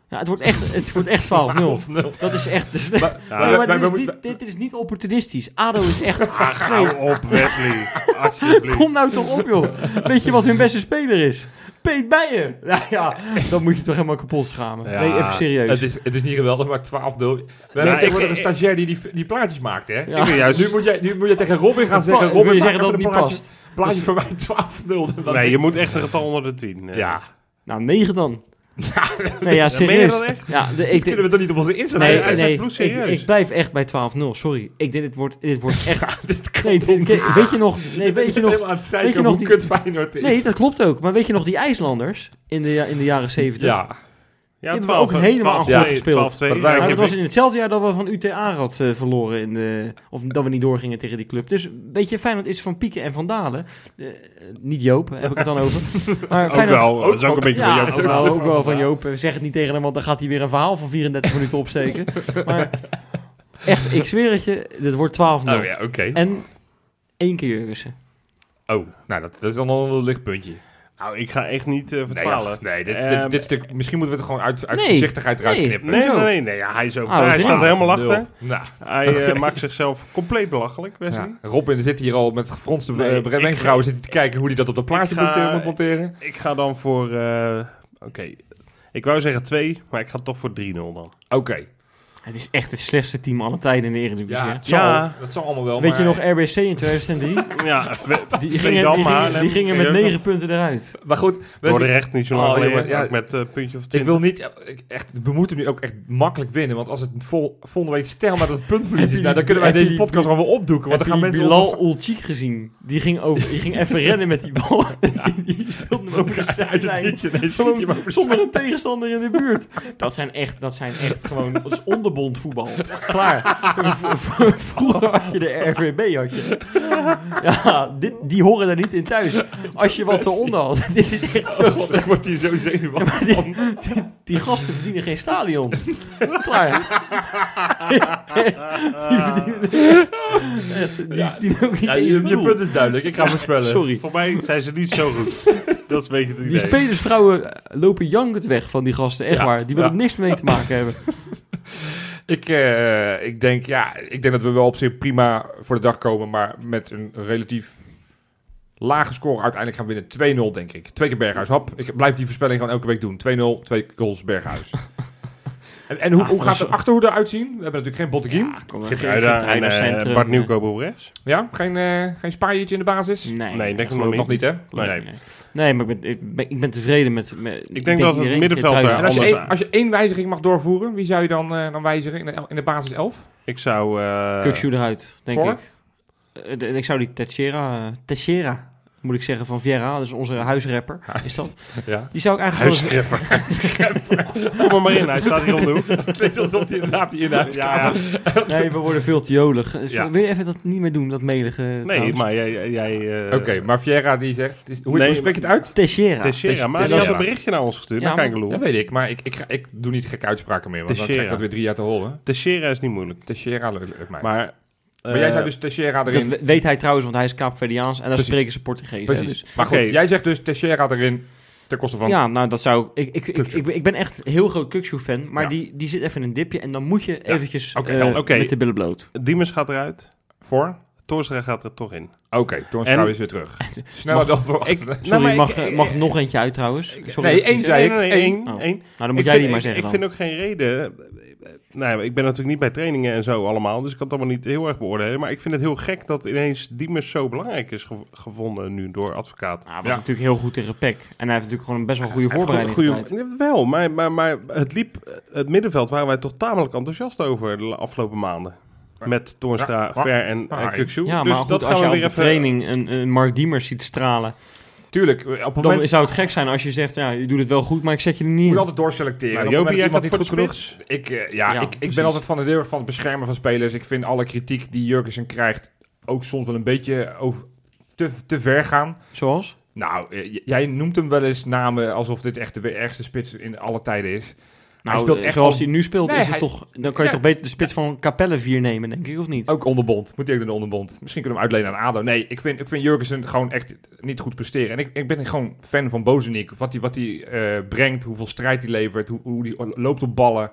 Ja, het wordt echt, het wordt echt 12-0. Dat is echt... Dus, *laughs* Maar- dit, is niet, dit is niet opportunistisch. ADO is echt... *laughs* Ah, op, Wesley. Alsjeblieft. Kom nou toch op, joh. Weet je wat hun beste speler is? Peet Bijen. *laughs* Ja, ja, dan moet je toch helemaal kapot schamen. Ja, nee, even serieus. Het is, het is niet geweldig, maar 12 0 We hebben ik- tegenwoordig een stagiair die die, die plaatjes maakt, hè? Ja. Ik ben juist... Nu, moet jij, nu moet je tegen Robin gaan zeggen... Robin, je zeggen dat het niet past? plaatje voor mij 12 0 Nee, je moet echt een getal onder de 10. eh. Ja, Nou, 9 dan. Nee, ja, Ja, serieus. dat echt? Ja, de, ik, kunnen we toch niet op onze Insta nee, nee, echt bloedserieus. ik, ik blijf echt bij 12-0. Sorry. Ik denk, dit wordt, dit wordt echt... *laughs* Dit kan Nee, dit- weet je nog... Nee, weet je nog... aan het weet je nog hoe die- kut Feyenoord is. Nee, dat klopt ook. Maar weet je nog die IJslanders in de, ja- in de jaren 70? Ja, Ja, hebben we ook helemaal aan goed gespeeld. 12 2 Want wij- Ja, dat heb- was in hetzelfde jaar dat we van UTA had eh, verloren. In de, of dat we niet doorgingen tegen die club. Dus weet je, Feyenoord is van pieken en van dalen. Eh, niet Joop, heb ik het dan over. *laughs* Maar Ook Feyenoord, wel, dat is ook een beetje van Ja, jou. ook wel, ook wel van Joop. Zeg het niet tegen hem, want dan gaat hij weer een verhaal van 34 minuten opsteken. Maar echt, ik zweer het je, dit wordt 12-0. oh ja, oké. En één keer Jurgensen. Oh, nou, dat, dat is dan al een lichtpuntje. Nou, ik ga echt niet eh Nee, vertwalen. ach, nee dit, Ehm, dit, dit stuk, misschien moeten we het gewoon uit, uit Nee, voorzichtigheid eruit nee. knippen. Nee, nee, nee, nee. Ja, hij is ook. Ah, hij staat helemaal achter. Nou, Hij eh, *laughs* maakt zichzelf compleet belachelijk, Wesley. ja. Robin zit hier al met gefronste Nee, ik- wenkbrauwen zitten te kijken hoe hij dat op dat plaatje ga- moet, eh, moet monteren. Ik ga dan voor... eh, Oké. Ik wou zeggen 2, maar ik ga toch voor 3-0 dan. Oké. Het is echt het slechtste team alle tijden in de Eredivisie. Ja, zal, Ja. dat zal allemaal wel. Weet je nog RBC in 2003? *laughs* Ja, we- Die gingen, die gingen, die gingen met 9 punten eruit. Maar goed, nog? Wesley, Dordrecht niet zo lang Oh, geleden. ja. met eh puntje of ik 20. wil niet... ik- Echt, we moeten nu ook echt makkelijk winnen. Want als het vol, volgende week stel maar dat het puntverlies is... Nou, dan kunnen wij deze die- podcast gewoon weer opdoeken. Want dan gaan mensen... Bilal ons- Ulchik gezien? Die ging, over, die ging even rennen met die bal. *laughs* Die, die speelde hem over de uit het niets Zonder een tegenstander in de buurt. Dat zijn echt, dat zijn echt gewoon... Dat is onder onderbond voetbal. Klaar. Vroeger had je de RVB, had je. Ja, dit, die horen er niet in thuis. Als je wat eronder had. *laughs* Dit is echt zo. Ik word hier zo zenuwachtig *laughs* Die, van. die, die gasten verdienen geen stadion. Klaar. Die verdienen echt, echt, die verdienen ook niet Ja, je, je punt is duidelijk. Ik ga voorspellen. Sorry. Voor mij zijn ze niet zo goed. Dat is een beetje het idee. Die spelersvrouwen lopen jankend weg van die gasten, echt Ja, waar. Die willen ja. er niks mee te maken hebben. *laughs* Ik, eh, ik, denk, ja, ik denk dat we wel op zich prima voor de dag komen, maar met een relatief lage score uiteindelijk gaan winnen. 2-0 denk ik. Twee keer Berghuis. Hop, ik blijf die voorspelling gewoon elke week doen. 2-0, twee goals Berghuis. *laughs* en en hoe, Ah, hoe gaat de achterhoede uitzien? We hebben natuurlijk geen Botteguin. Ja, Geertruida en eh, Bart Nieuwkoop op rechts. Geen, eh geen Spaartje in de basis? Nee, Nee, denk ik nog Nog niet, hè? Nee. Nee, nee. Nee, maar ik ben, ik ben, ik ben tevreden met... met Ik denk dat het middenveld Geertruida- En als je, Anders- één, als je één wijziging mag doorvoeren, wie zou je dan, eh, dan wijzigen in de, in de basis 11? Ik zou... eh, Kukshoe eruit, denk voor? ik. De- ik zou die Teixeira, Teixeira, moet ik zeggen, van Vieira, dus onze huisrapper, is dat? *laughs* Ja. Die zou ik eigenlijk... Huisschepper. *laughs* Kom er maar in, hij staat hier om de hoek. Het klinkt alsof hij inderdaad die inhoud Ja, ja. *laughs* Nee, we worden veel te jolig. Dus Ja. Wil je even dat niet meer doen, dat melige Nee, trouwens? maar jij... jij eh, Oké, maar Vieira die zegt... Is, hoe, Nee, hoe spreek je het uit? Teixeira. Teixeira, maar had een berichtje naar ons gestuurd. Ja, Kijkeloer. Dat weet ik, maar ik, ik, ga, ik doe niet gekke uitspraken meer, want dan krijg ik dat weer drie jaar te horen. Teixeira is niet moeilijk. Teixeira lukt mij. Maar, Maar, jij eh, zei dus Teixeira Dat erin. we- weet hij trouwens, want hij is Kaapverdiaans en daar Precies. spreken ze Portugees. hè, Precies. dus- Maar goed, jij zegt dus Teixeira erin ten koste van... Ja, nou dat zou ik. Ik, ik, ik, ben- echt een heel groot Kukshoe-fan, maar Ja. die, die zit even in een dipje en dan moet je eventjes eh, met de billen bloot. Diemers gaat eruit. Voor? Torstra gaat er toch in. Oké, En- is weer terug. *laughs* Sneller Mag- dan ik- Sorry, Nou, maar mag, ik- mag nog eentje uit trouwens? Sorry nee, dat één zei ik. nee, één. één. Oh. Nou, dan moet Ik jij vind- die maar zeggen Ik dan. vind ook geen reden. Nou, ik ben natuurlijk niet bij trainingen en zo allemaal, dus ik kan het allemaal niet heel erg beoordelen. Maar ik vind het heel gek dat ineens Diemers zo belangrijk is gev- gevonden nu door advocaat. Nou, hij was Ja. natuurlijk heel goed tegen PEC. En hij heeft natuurlijk gewoon een best wel goede voorbereiding goede- Wel, maar, maar, maar het liep, het middenveld waren wij toch tamelijk enthousiast over de afgelopen maanden. Met Toornstra, Ja, Ver en, en. Ja, dus maar goed, dat als gaan je we op weer de even... training een, een Mark Diemers ziet stralen, Tuurlijk, op het dan moment zou het gek zijn als je zegt, ja, je doet het wel goed, maar ik zet je er niet moet je in. altijd doorselecteren. Nou, het Jopie, gaat dat voor de niet goed spits. Ik, eh, ja, Ja, ik, ik precies. ben altijd van het heel erg van het beschermen van spelers. Ik vind alle kritiek die Jurgensen krijgt ook soms wel een beetje over, te, te ver gaan. Zoals? Nou, eh, jij noemt hem wel eens namen alsof dit echt de ergste spits in alle tijden is. Nou, hij speelt eh, echt zoals al- hij nu speelt, Nee, is het toch, dan kan je Ja. toch beter de spits van Capelle 4 nemen, denk ik, of niet? Ook onderbond. Moet hij ook de onderbond. Misschien kunnen we hem uitlenen aan ADO. Nee, ik vind, ik vind Jurgensen gewoon echt niet goed presteren. En ik, ik ben gewoon fan van Bozenik. Wat hij wat eh, brengt, hoeveel strijd hij levert, hoe, hoe hij loopt op ballen.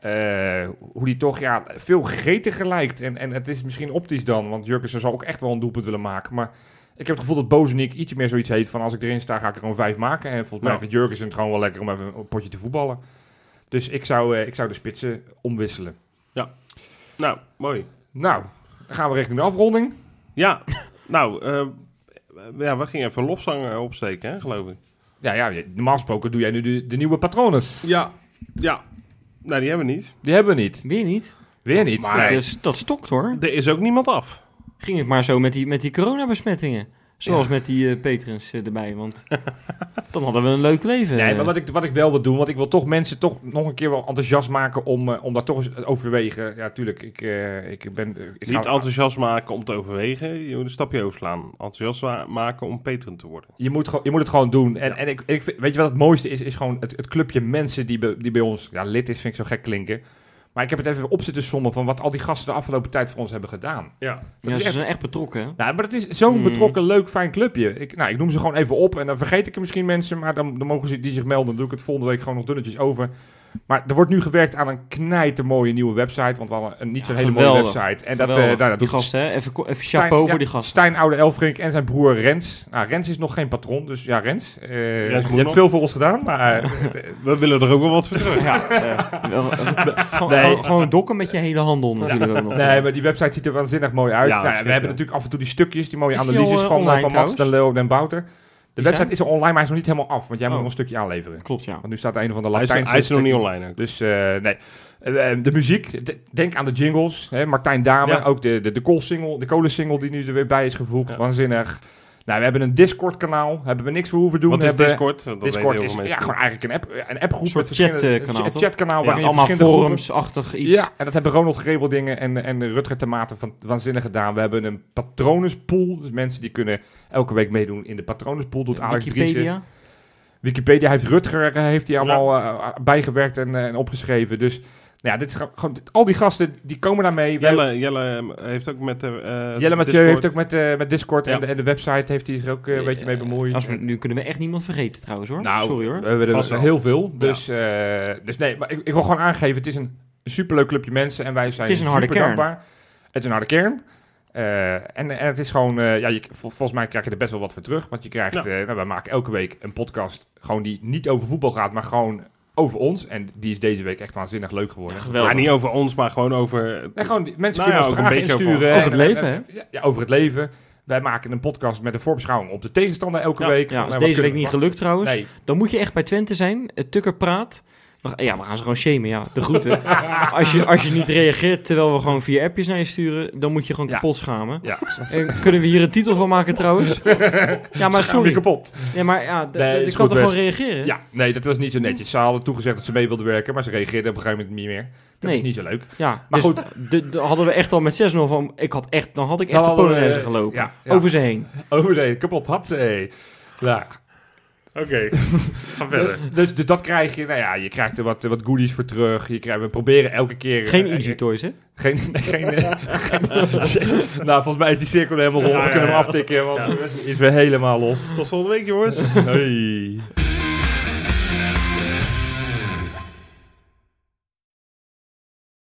eh, hoe hij toch ja, veel gretiger lijkt. En, en het is misschien optisch dan, want Jurgensen zou ook echt wel een doelpunt willen maken. Maar ik heb het gevoel dat Bozenik iets meer zoiets heeft van als ik erin sta, ga ik er gewoon vijf maken. En volgens mij vindt Jurgensen het gewoon wel lekker om even een potje te voetballen. Dus ik zou, eh, ik zou de spitsen omwisselen. Nou, mooi. Nou, dan gaan we richting de afronding. Ja, *laughs* nou, eh, ja, we gingen even lofzang opsteken, hè, geloof ik. Ja, ja, normaal gesproken doe jij nu de, de nieuwe patronen. Ja, ja. Nou, die hebben we niet. Die hebben we niet. Weer niet? Weer niet. Maar- Dat, is- dat stokt hoor. Er is ook niemand af. Ging het maar zo met die, met die coronabesmettingen. Zoals met die eh Petrens eh, erbij, want *laughs* dan hadden we een leuk leven. Nee, maar wat ik, wat ik wel wil doen, want ik wil toch mensen toch nog een keer wel enthousiast maken om, eh, om dat toch eens overwegen. Ja, tuurlijk, ik, eh, ik ben... ik Niet ga- enthousiast maken om te overwegen. Je moet een stapje overslaan. Enthousiast maken om Peteren te worden. Je moet, gewoon- je moet het gewoon doen. En, Ja. en ik, ik vind- weet je wat het mooiste is? Is gewoon het, het clubje mensen die, bij- die bij ons ja, lid is, vind ik zo gek klinken. Maar ik heb het even op zitten sommen van wat al die gasten de afgelopen tijd voor ons hebben gedaan. Ja. Dat ja, is ze echt- zijn echt betrokken. hè? Nou, maar het is zo'n Hmm. betrokken, leuk, fijn clubje. Ik, nou, ik noem ze gewoon even op en dan vergeet ik er misschien mensen, maar dan, dan mogen ze die zich melden. Dan doe ik het volgende week gewoon nog dunnetjes over. Maar er wordt nu gewerkt aan een knijtermooie nieuwe website, want we hadden een niet zo'n Ja, hele mooie website. En dat, eh nou, dat die gasten, hè? Even, even Stijn- chapeau ja, voor die gasten. Stijn Oude Elfrink en zijn broer Rens. Nou, Rens is nog geen patron, dus ja, Rens. eh, je hebt veel voor ons gedaan, maar eh, *laughs* We willen er ook wel wat voor terug. Ja, eh, wel- *laughs* gewoon, Nee. gewoon, gewoon dokken met je hele handel natuurlijk ook nog. nee, maar die website ziet er waanzinnig mooi uit. Ja, nou, we hebben natuurlijk af en toe die stukjes, die mooie Is die analyses al, van, van Mats? Den Leo en Bouter. De website is al online, maar hij is nog niet helemaal af, want jij moet Oh. nog een stukje aanleveren. Klopt, ja. Want nu staat er een van de Hij is, Latijnse... hij is nog niet online ook. Dus eh, nee. Eh, eh, de muziek, denk aan de jingles. Hè? Martijn Dame, Ja. ook de, de, de koolsingle, de kolensingle die nu er weer bij is gevoegd. Ja. Waanzinnig. Nou, we hebben een Discord-kanaal. Hebben we niks voor hoeven doen. Wat is hebben, Discord? Dat Discord is ja, gewoon eigenlijk een, app, een appgroep soort met verschillende... chatkanaal, Een toch? chatkanaal Ja, waarin Allemaal forumsachtig iets. Ja, en dat hebben Ronald Grebeldingen en, en Rutger Tematen van waanzinnig gedaan. We hebben een patronuspool. Dus mensen die kunnen elke week meedoen in de patronuspool. Doet Alex Driessen. Wikipedia. Wikipedia heeft Rutger eh, heeft die allemaal eh, bijgewerkt en, eh, en opgeschreven. Dus nou ja, dit is gewoon- al die gasten die komen daarmee. Jelle, Jelle heeft ook met de eh, Jelle Mathieu Discord- heeft ook met, eh, met Discord en, de, en de website heeft hij zich ook eh, een beetje mee bemoeid. Als we, nu kunnen we echt niemand vergeten trouwens hoor. nou, Sorry hoor. We hebben er heel veel. Dus, eh, dus nee, maar ik, ik wil gewoon aangeven, het is een superleuk clubje mensen en wij zijn is een harde super kern. dankbaar. Het is een harde kern. Eh, en, en het is gewoon, eh, ja, je, vol- volgens mij krijg je er best wel wat voor terug. Want je krijgt, Ja. eh, nou, we maken elke week een podcast, gewoon die niet over voetbal gaat, maar gewoon over ons. En die is deze week echt waanzinnig leuk geworden. Ja, geweldig. Maar niet over ons, maar gewoon over... Nee, gewoon, die- mensen Nou ja, kunnen ook vragen een beetje over- insturen. over het En- leven, en- Ja, over het leven. Wij maken een podcast met een voorbeschouwing op de tegenstander elke Ja. week. Ja, Van, als nou, deze week niet gelukt trouwens? Nee, dan moet je echt bij Twente zijn. Eh, Tukker praat. We Ja, we gaan ze gewoon shamen, ja. De groeten. als, je, als je niet reageert terwijl we gewoon vier appjes naar je sturen, dan moet je gewoon Ja. kapot schamen. ja, En kunnen we hier een titel van maken trouwens? *laughs* Ja, maar Schaam je sorry. kapot. Ja, maar ja, Nee, ik kan toch gewoon reageren? Ja, nee, dat was niet zo netjes. Ze hadden toegezegd dat ze mee wilden werken, maar ze reageerden op een gegeven moment niet meer. Dat Nee. is niet zo leuk. Ja, Maar dus goed. hadden we echt al met 6-0 van... Ik had echt, dan had ik echt Dan de Polonaise gelopen. ja, ja. Over ze heen. Over zee, kapot had ze. Ja. Oké, *laughs* ga verder. Dus, dus dat krijg je, nou ja, je krijgt er wat, wat goodies voor terug. Je krijgt, we proberen elke keer... Geen eh, Easy eh, Toys, hè? Geen, nee, *laughs* geen, eh, geen- *laughs* nou, volgens mij is die cirkel helemaal rond. Ja, We kunnen ja, hem ja. aftikken, want Ja. is weer helemaal los. Tot volgende week, jongens. Hey.